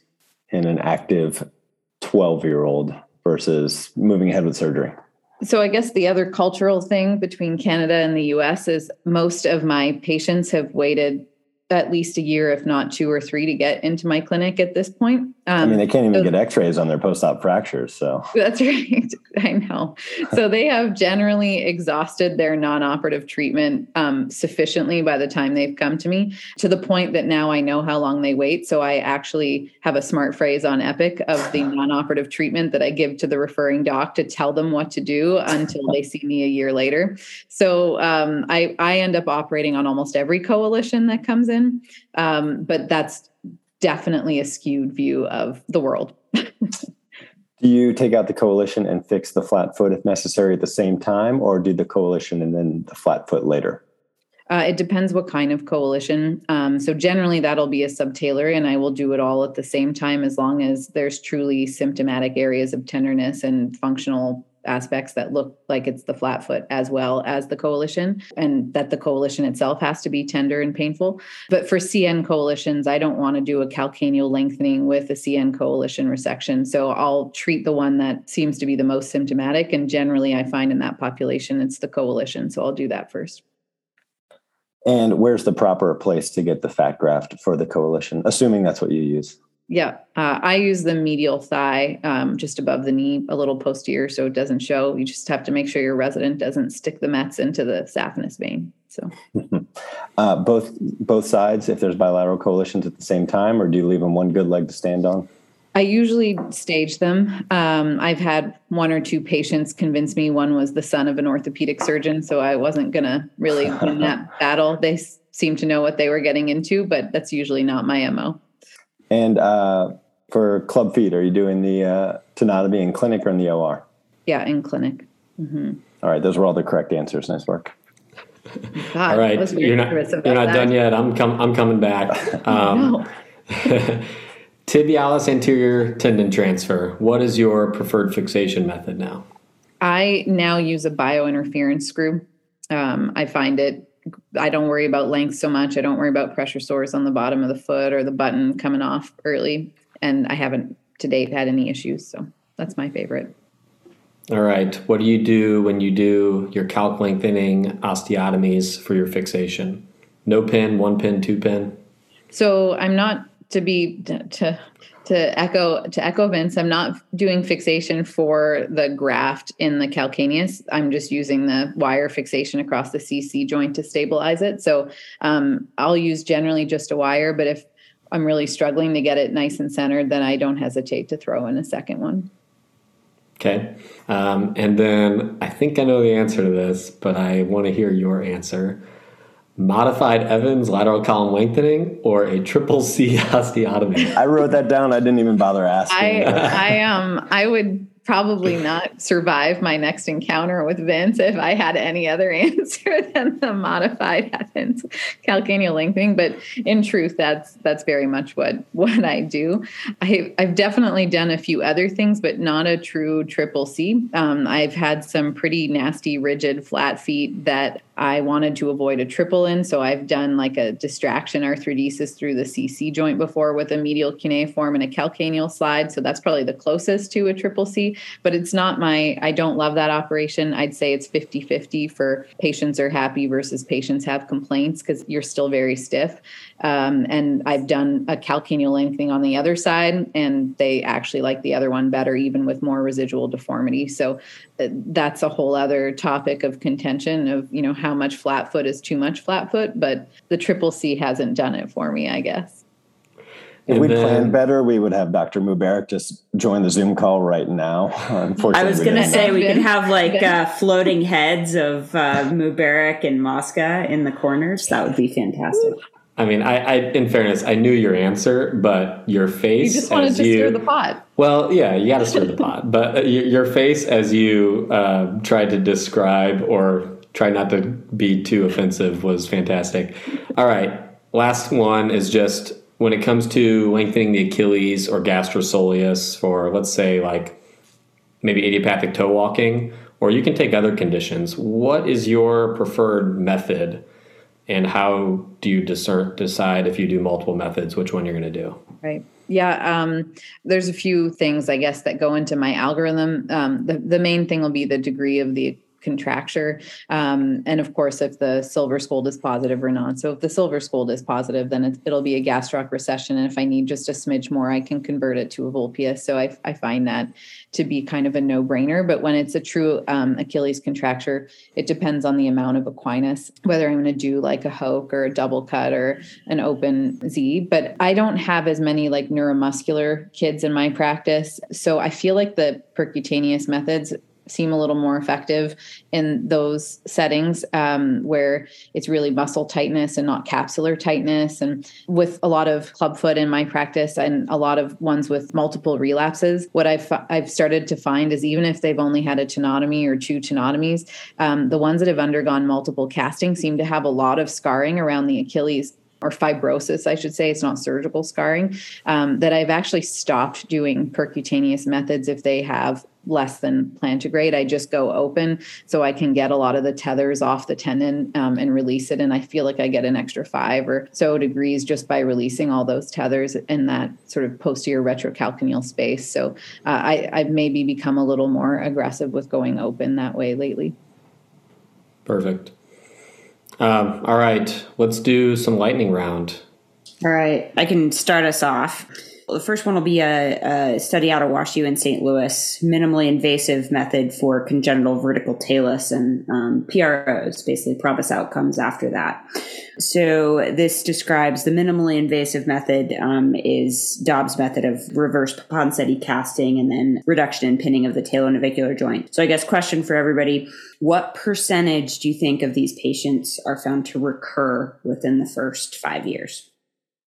in an active 12 year old versus moving ahead with surgery? So, I guess the other cultural thing between Canada and the US is most of my patients have waited at least a year, if not two or three, to get into my clinic at this point. Um, I mean, they can't even so, get X-rays on their post-op fractures. So (laughs) that's right. (laughs) I know. So they have generally exhausted their non-operative treatment um, sufficiently by the time they've come to me, to the point that now I know how long they wait. So I actually have a smart phrase on Epic of the (laughs) non-operative treatment that I give to the referring doc to tell them what to do until they see me a year later. So um, I I end up operating on almost every coalition that comes in um, but that's definitely a skewed view of the world. (laughs) do you take out the coalition and fix the flat foot if necessary at the same time, or do the coalition and then the flat foot later? Uh, it depends what kind of coalition. Um, so generally, that'll be a subtalar, and I will do it all at the same time as long as there's truly symptomatic areas of tenderness and functional aspects that look like it's the flat foot as well as the coalition and that the coalition itself has to be tender and painful. But for cn coalitions i don't want to do a calcaneal lengthening with a cn coalition resection. So i'll treat the one that seems to be the most symptomatic and generally i find in that population it's the coalition. So i'll do that first. And where's the proper place to get the fat graft for the coalition assuming that's what you use yeah, uh, I use the medial thigh um, just above the knee, a little posterior, so it doesn't show. You just have to make sure your resident doesn't stick the mets into the saphenous vein. So, (laughs) uh, both both sides, if there's bilateral coalitions at the same time, or do you leave them one good leg to stand on? I usually stage them. Um, I've had one or two patients convince me one was the son of an orthopedic surgeon, so I wasn't gonna really win that (laughs) battle. They seem to know what they were getting into, but that's usually not my mo. And uh, for club feet, are you doing the uh, tenotomy in clinic or in the OR? Yeah, in clinic. Mm-hmm. All right, those were all the correct answers. Nice work. God, all right, you're not, you're not done yet. I'm com- I'm coming back. (laughs) Um, (laughs) tibialis anterior tendon transfer. What is your preferred fixation method now? I now use a biointerference screw. Um, I find it I don't worry about length so much. I don't worry about pressure sores on the bottom of the foot or the button coming off early. And I haven't to date had any issues. So that's my favorite. All right. What do you do when you do your calc lengthening osteotomies for your fixation? No pin, one pin, two pin? So I'm not to be to to echo to echo Vince, I'm not doing fixation for the graft in the calcaneus. I'm just using the wire fixation across the CC joint to stabilize it. So um, I'll use generally just a wire, but if I'm really struggling to get it nice and centered, then I don't hesitate to throw in a second one. Okay. Um, and then I think I know the answer to this, but I want to hear your answer modified Evans lateral column lengthening or a triple C (laughs) osteotomy? I wrote that down. I didn't even bother asking. I, I um I would probably not survive my next encounter with Vince if I had any other (laughs) answer than the modified Evans calcaneal lengthening. But in truth, that's that's very much what what I do. I, I've definitely done a few other things, but not a true triple C. Um, I've had some pretty nasty, rigid, flat feet that I wanted to avoid a triple in. So I've done like a distraction arthrodesis through the CC joint before with a medial cuneiform and a calcaneal slide. So that's probably the closest to a triple C, but it's not my, I don't love that operation. I'd say it's 50 50 for patients are happy versus patients have complaints because you're still very stiff. Um, and I've done a calcaneal lengthening on the other side, and they actually like the other one better, even with more residual deformity. So that's a whole other topic of contention of you know how much flat foot is too much flat foot. But the triple C hasn't done it for me, I guess. If we planned better, we would have Dr. Mubarak just join the Zoom call right now. (laughs) Unfortunately, I was going to say we could have like uh, floating heads of uh, Mubarak and Mosca in the corners. That would be fantastic. I mean, I, I, in fairness, I knew your answer, but your face. You just wanted to you, stir the pot. Well, yeah, you got to stir the (laughs) pot. But uh, your face as you uh, tried to describe or try not to be too offensive was fantastic. All right, last one is just when it comes to lengthening the Achilles or gastrosoleus for, let's say, like maybe idiopathic toe walking, or you can take other conditions. What is your preferred method? and how do you discern, decide if you do multiple methods, which one you're going to do? Right. Yeah, um, there's a few things I guess that go into my algorithm. Um, the the main thing will be the degree of the contracture. Um, and of course, if the Silfverskiold is positive or not. So if the Silfverskiold is positive, then it, will be a gastroc recession. And if I need just a smidge more, I can convert it to a Vulpius. So I, I find that to be kind of a no brainer. But when it's a true um, Achilles contracture, it depends on the amount of equinus, whether I'm going to do like a Hoke or a double cut or an open Z. But I don't have as many like neuromuscular kids in my practice. So I feel like the percutaneous methods seem a little more effective in those settings um, where it's really muscle tightness and not capsular tightness. And with a lot of clubfoot in my practice and a lot of ones with multiple relapses, what I've I've started to find is even if they've only had a tenotomy or two tenotomies, um, the ones that have undergone multiple castings seem to have a lot of scarring around the Achilles or fibrosis, I should say, it's not surgical scarring, um, that I've actually stopped doing percutaneous methods if they have less than plantigrade. I just go open so I can get a lot of the tethers off the tendon um, and release it. And I feel like I get an extra five or so degrees just by releasing all those tethers in that sort of posterior retrocalcaneal space. So uh, I, I've maybe become a little more aggressive with going open that way lately. Perfect. Um, all right, let's do some lightning round. All right, I can start us off. The first one will be a, a, study out of WashU in St. Louis, minimally invasive method for congenital vertical talus and um, PROs, basically PROMIS outcomes after that. So this describes the minimally invasive method um, is Dobbs method of reverse Ponseti casting and then reduction and pinning of the talonavicular joint. So I guess question for everybody, what percentage do you think of these patients are found to recur within the first five years?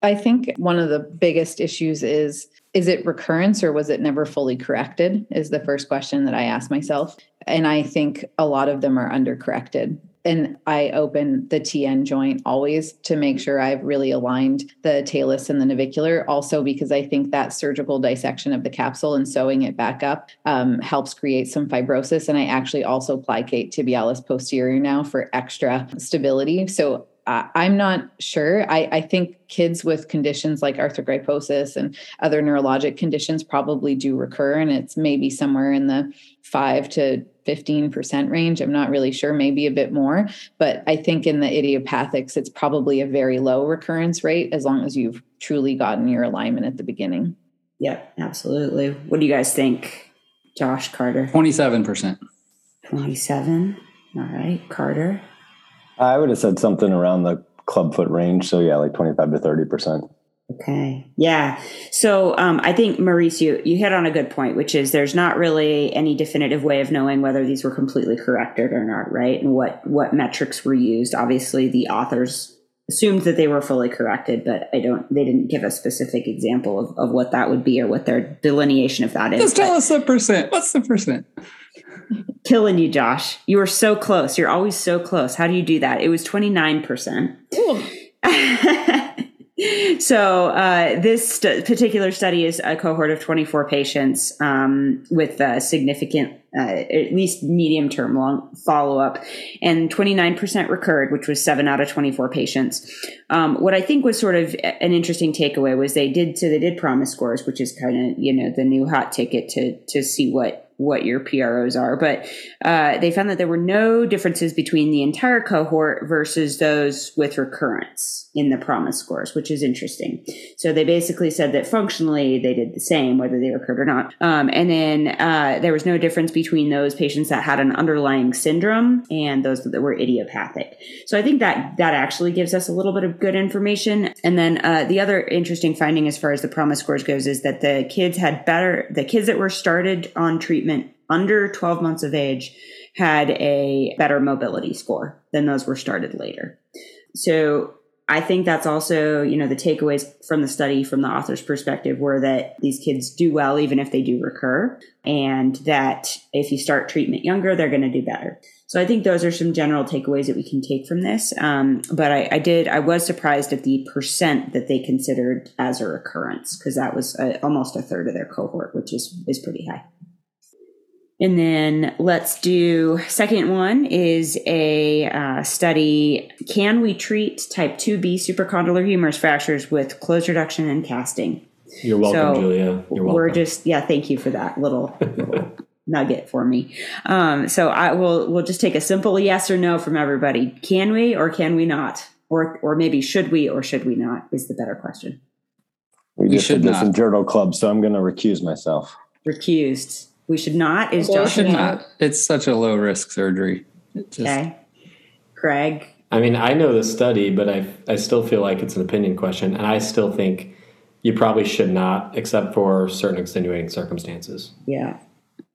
I think one of the biggest issues is is it recurrence or was it never fully corrected? Is the first question that I ask myself. And I think a lot of them are undercorrected. And I open the TN joint always to make sure I've really aligned the talus and the navicular. Also, because I think that surgical dissection of the capsule and sewing it back up um, helps create some fibrosis. And I actually also plicate tibialis posterior now for extra stability. So I'm not sure. I, I, think kids with conditions like arthrogryposis and other neurologic conditions probably do recur, and it's maybe somewhere in the five to 15% range. I'm not really sure, maybe a bit more. But I think in the idiopathics, it's probably a very low recurrence rate as long as you've truly gotten your alignment at the beginning. Yep, absolutely. What do you guys think, Josh Carter? 27%. 27. All right, Carter. I would have said something around the clubfoot range. So yeah, like 25 to 30%. Okay. Yeah. So um, I think Maryse, you, you hit on a good point, which is there's not really any definitive way of knowing whether these were completely corrected or not, right? And what what metrics were used. Obviously, the authors assumed that they were fully corrected, but I don't. They didn't give a specific example of, of what that would be or what their delineation of that is. Just tell but, us the percent. What's the percent? Killing you, Josh. You were so close. You're always so close. How do you do that? It was 29%. (laughs) so uh, this st- particular study is a cohort of 24 patients um, with significant uh, at least medium term long follow up and 29% recurred which was 7 out of 24 patients um, what i think was sort of an interesting takeaway was they did so they did PROMIS scores which is kind of you know the new hot ticket to to see what what your PROs are, but uh, they found that there were no differences between the entire cohort versus those with recurrence in the PROMIS scores, which is interesting. So they basically said that functionally they did the same, whether they recurred or not. Um, and then uh, there was no difference between those patients that had an underlying syndrome and those that were idiopathic. So I think that that actually gives us a little bit of good information. And then uh, the other interesting finding as far as the PROMIS scores goes is that the kids had better, the kids that were started on treatment under 12 months of age had a better mobility score than those were started later. So I think that's also, you know, the takeaways from the study from the author's perspective were that these kids do well even if they do recur, and that if you start treatment younger, they're going to do better. So I think those are some general takeaways that we can take from this. Um, but I, I, did, I was surprised at the percent that they considered as a recurrence because that was a, almost a third of their cohort, which is is pretty high. And then let's do second one is a uh, study. Can we treat type 2B supracondylar humerus fractures with closed reduction and casting? You're welcome, So, Julia. You're welcome. We're just yeah, thank you for that little, (laughs) little nugget for me. Um, so I will we'll just take a simple yes or no from everybody. Can we or can we not? Or or maybe should we or should we not is the better question. We We just should did this in. Journal Club, so I'm going to recuse myself. Recused. We should not is Well, Josh Should not. It's such a low risk surgery. It just, okay. Craig. I mean, I know the study, but I I still feel like it's an opinion question, and I still think you probably should not, except for certain extenuating circumstances. Yeah.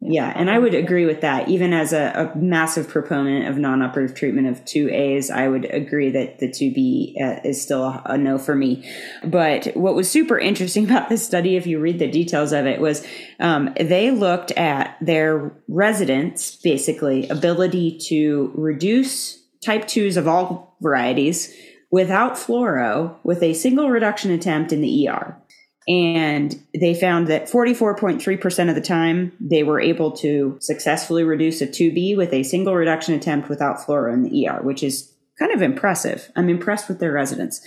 Yeah, and I would agree with that. Even as a, a massive proponent of non-operative treatment of 2As, I would agree that the 2B uh, is still a, a no for me. But what was super interesting (laughs) about this study, if you read the details of it, was um, they looked at their residents' basically ability to reduce type 2s of all varieties without fluoro with a single reduction attempt in the ER. And they found that 44.3% of the time they were able to successfully reduce a 2B with a single reduction attempt without fluoro in the ER, which is kind of impressive. I'm impressed with their residents.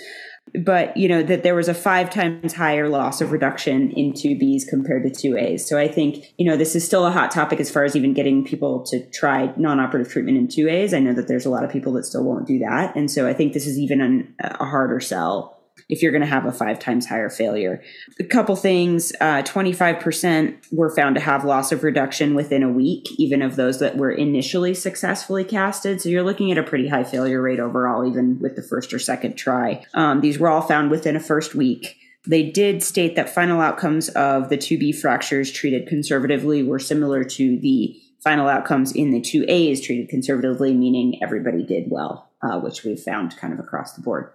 But, you know, that there was a five times higher loss of reduction in 2Bs compared to 2As. So I think, you know, this is still a hot topic as far as even getting people to try non operative treatment in 2As. I know that there's a lot of people that still won't do that. And so I think this is even an, a harder sell if you're going to have a five times higher failure. A couple things uh, 25% were found to have loss of reduction within a week, even of those that were initially successfully casted. So you're looking at a pretty high failure rate overall, even with the first or second try. Um, these were all found within a first week. They did state that final outcomes of the 2B fractures treated conservatively were similar to the final outcomes in the 2As treated conservatively, meaning everybody did well, uh, which we've found kind of across the board.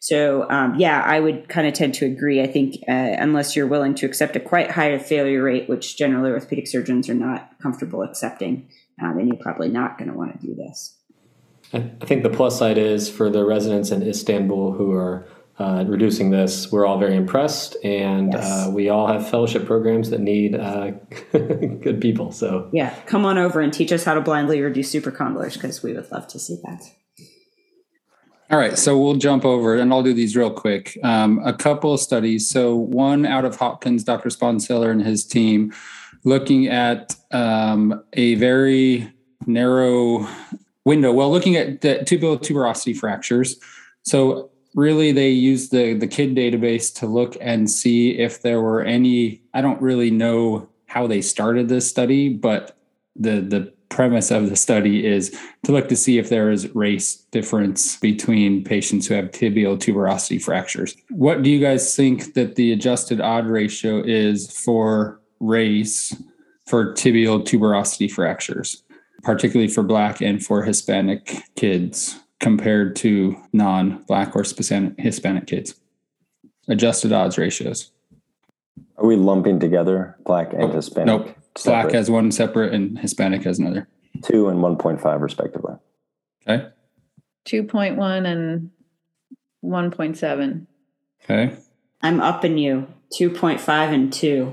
So, um, yeah, I would kind of tend to agree. I think uh, unless you're willing to accept a quite higher failure rate, which generally orthopedic surgeons are not comfortable accepting, uh, then you're probably not going to want to do this. I, think the plus side is for the residents in Istanbul who are uh, reducing this, we're all very impressed, and Yes. uh, we all have fellowship programs that need uh, (laughs) good people. So Yeah, come on over and teach us how to blindly reduce supracondylars because we would love to see that. All right, so we'll jump over and I'll do these real quick. Um, a couple of studies. So, one out of Hopkins, Dr. Sponseller and his team, looking at um, a very narrow window. Well, looking at the tibial tuberosity fractures. So, really, they used the the KID database to look and see if there were any. I don't really know how they started this study, but the the premise of the study is to look to see if there is race difference between patients who have tibial tuberosity fractures. What do you guys think that the adjusted odd ratio is for race for tibial tuberosity fractures, particularly for Black and for Hispanic kids compared to non Black or Hispanic Hispanic kids? Adjusted odds ratios. Are we lumping together black and Hispanic? Nope. Black separate? has one separate and Hispanic has another. two and 1.5 respectively. Okay. 2.1 and 1.7. Okay. I'm upping you 2.5 and 2.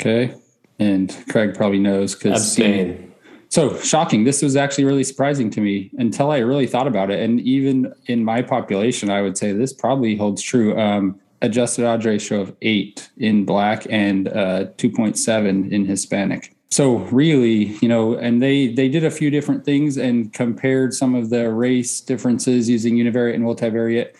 Okay. And Craig probably knows because abstain. So shocking. This was actually really surprising to me until I really thought about it. And even in my population, I would say this probably holds true. Um, adjusted odds ratio of eight in black and uh, 2.7 in Hispanic. So really, you know, and they they did a few different things and compared some of the race differences using univariate and multivariate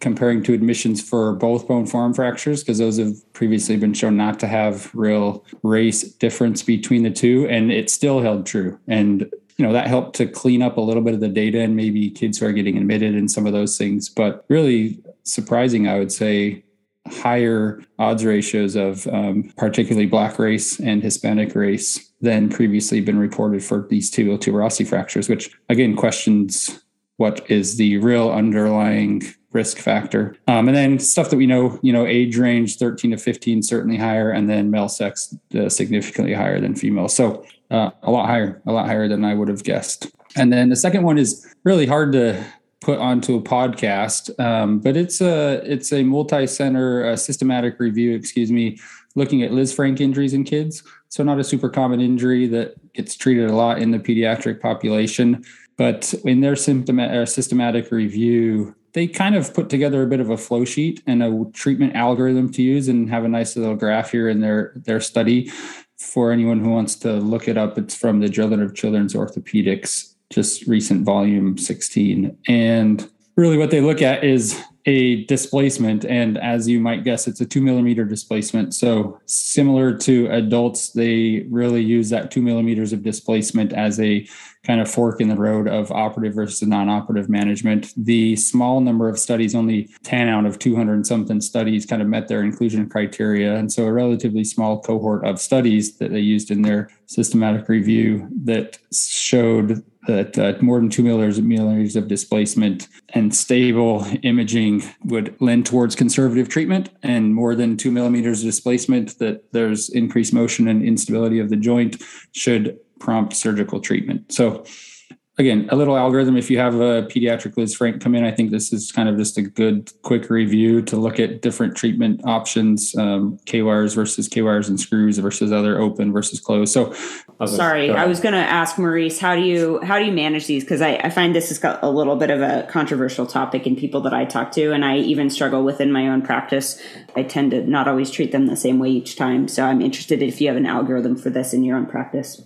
comparing to admissions for both bone form fractures because those have previously been shown not to have real race difference between the two and it still held true and you know that helped to clean up a little bit of the data and maybe kids who are getting admitted and some of those things but really surprising i would say higher odds ratios of um, particularly black race and hispanic race than previously been reported for these tibial tuberosity fractures which again questions what is the real underlying risk factor. Um, and then stuff that we know, you know, age range 13 to 15, certainly higher, and then male sex uh, significantly higher than female. So uh, a lot higher, a lot higher than I would have guessed. And then the second one is really hard to put onto a podcast. Um, but it's a it's a multi-center uh, systematic review, excuse me, looking at Lisfranc injuries in kids. So not a super common injury that gets treated a lot in the pediatric population, but in their symptomatic, systematic review, they kind of put together a bit of a flow sheet and a treatment algorithm to use and have a nice little graph here in their their study for anyone who wants to look it up it's from the journal of children's orthopedics just recent volume 16 and really what they look at is a displacement and as you might guess it's a two millimeter displacement so similar to adults they really use that two millimeters of displacement as a kind of fork in the road of operative versus non-operative management. The small number of studies, only 10 out of 200 something studies kind of met their inclusion criteria. And so a relatively small cohort of studies that they used in their systematic review that showed that uh, more than two millimeters of displacement and stable imaging would lend towards conservative treatment, and more than two millimeters of displacement that there's increased motion and instability of the joint should prompt surgical treatment. So again, a little algorithm. If you have a pediatric Lisfranc come in, I think this is kind of just a good quick review to look at different treatment options, um, K wires versus K wires and screws versus other open versus closed. So, sorry, I was going to ask Maryse, how do you how do you manage these? Because I, I find this has got a little bit of a controversial topic in people that I talk to, and I even struggle within my own practice. I tend to not always treat them the same way each time. So I'm interested if you have an algorithm for this in your own practice.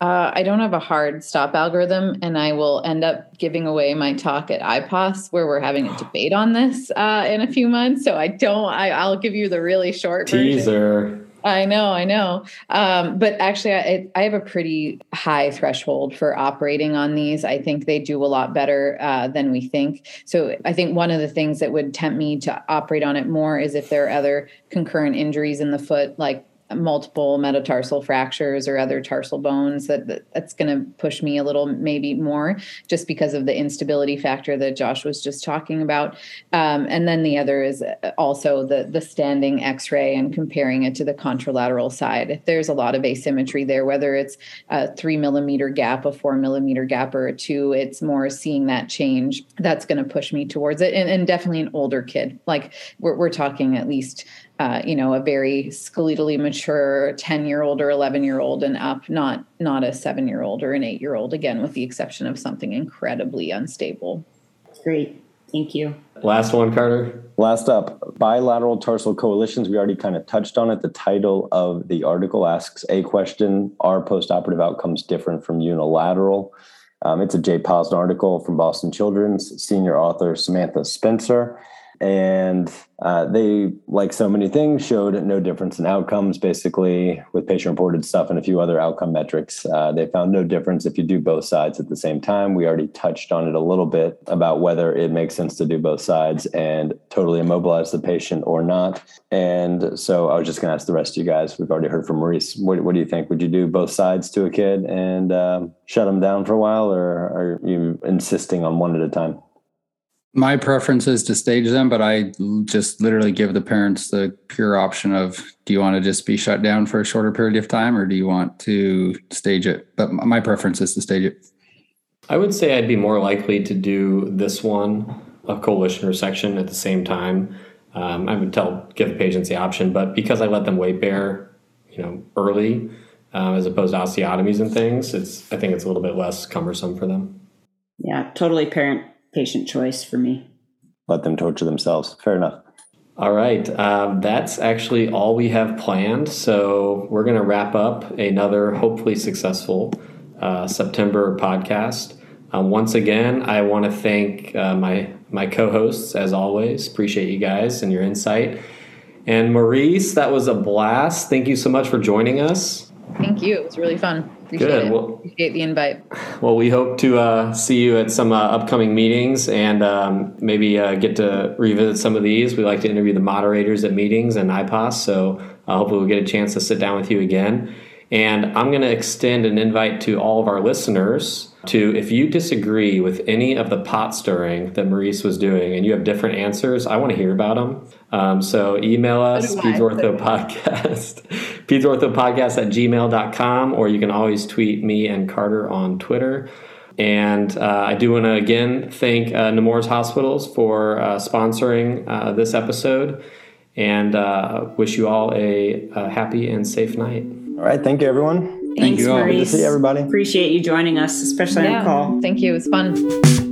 Uh, I don't have a hard stop algorithm, and I will end up giving away my talk at IPOS, where we're having a (gasps) debate on this uh, in a few months. So I don't. I, will give you the really short teaser. Version. I know, I know. Um, but actually, I, I, have a pretty high threshold for operating on these. I think they do a lot better uh, than we think. So I think one of the things that would tempt me to operate on it more is if there are other concurrent injuries in the foot, like multiple metatarsal fractures or other tarsal bones that, that that's going to push me a little maybe more just because of the instability factor that josh was just talking about. Um, and then the other is also the the standing x-ray and comparing it to the contralateral side. If there's a lot of asymmetry there whether it's a three millimeter gap a four millimeter gap or a two it's more seeing that change that's going to push me towards it. And, and definitely an older kid like we're, we're talking at least uh, you know, a very skeletally mature 10 year old or 11 year old and up, not, not a seven year old or an eight year old, again, with the exception of something incredibly unstable. Great. Thank you. Last one, Carter. Last up, bilateral tarsal coalitions. We already kind of touched on it. The title of the article asks a question Are postoperative outcomes different from unilateral? Um, it's a Jay Posner article from Boston Children's, senior author Samantha Spencer and uh, they, like so many things, showed no difference in outcomes. Basically, with patient-reported stuff and a few other outcome metrics, uh, they found no difference if you do both sides at the same time. We already touched on it a little bit about whether it makes sense to do both sides and totally immobilize the patient or not. And so, I was just going to ask the rest of you guys. We've already heard from Maryse. What, what do you think? Would you do both sides to a kid and um, shut them down for a while, or are you insisting on one at a time? My preference is to stage them, but I just literally give the parents the pure option of do you want to just be shut down for a shorter period of time or do you want to stage it? But my preference is to stage it. I would say I'd be more likely to do this one, a coalition resection at the same time. Um, I would tell give the patients the option, but because I let them weight bear, you know, early, um, as opposed to osteotomies and things, it's I think it's a little bit less cumbersome for them. Yeah, totally parent patient choice for me. Let them torture themselves. Fair enough. All right. Um, that's actually all we have planned. So we're going to wrap up another hopefully successful uh, September podcast. Uh, once again, I want to thank uh, my my co-hosts as always. Appreciate you guys and your insight. And Maryse, that was a blast. Thank you so much for joining us. Thank you. It was really fun. Appreciate Good. It. Well, Appreciate the invite. Well, we hope to uh, see you at some uh, upcoming meetings and um, maybe uh, get to revisit some of these. We like to interview the moderators at meetings and IPOS, so uh, hopefully we'll get a chance to sit down with you again. And I'm going to extend an invite to all of our listeners to if you disagree with any of the pot stirring that Maryse was doing and you have different answers, I want to hear about them. Um, so email us, PedsOrthoPodcast, (laughs) PedsOrthoPodcast at gmail.com, or you can always tweet me and Carter on Twitter. And uh, I do want to again thank uh, Nemours Hospitals for uh, sponsoring uh, this episode and uh, wish you all a, a, happy and safe night. All right. Thank you, everyone. Thanks, Thank you all. Good to see everybody. Appreciate you joining us, especially Yeah. on call. Thank you. It was fun.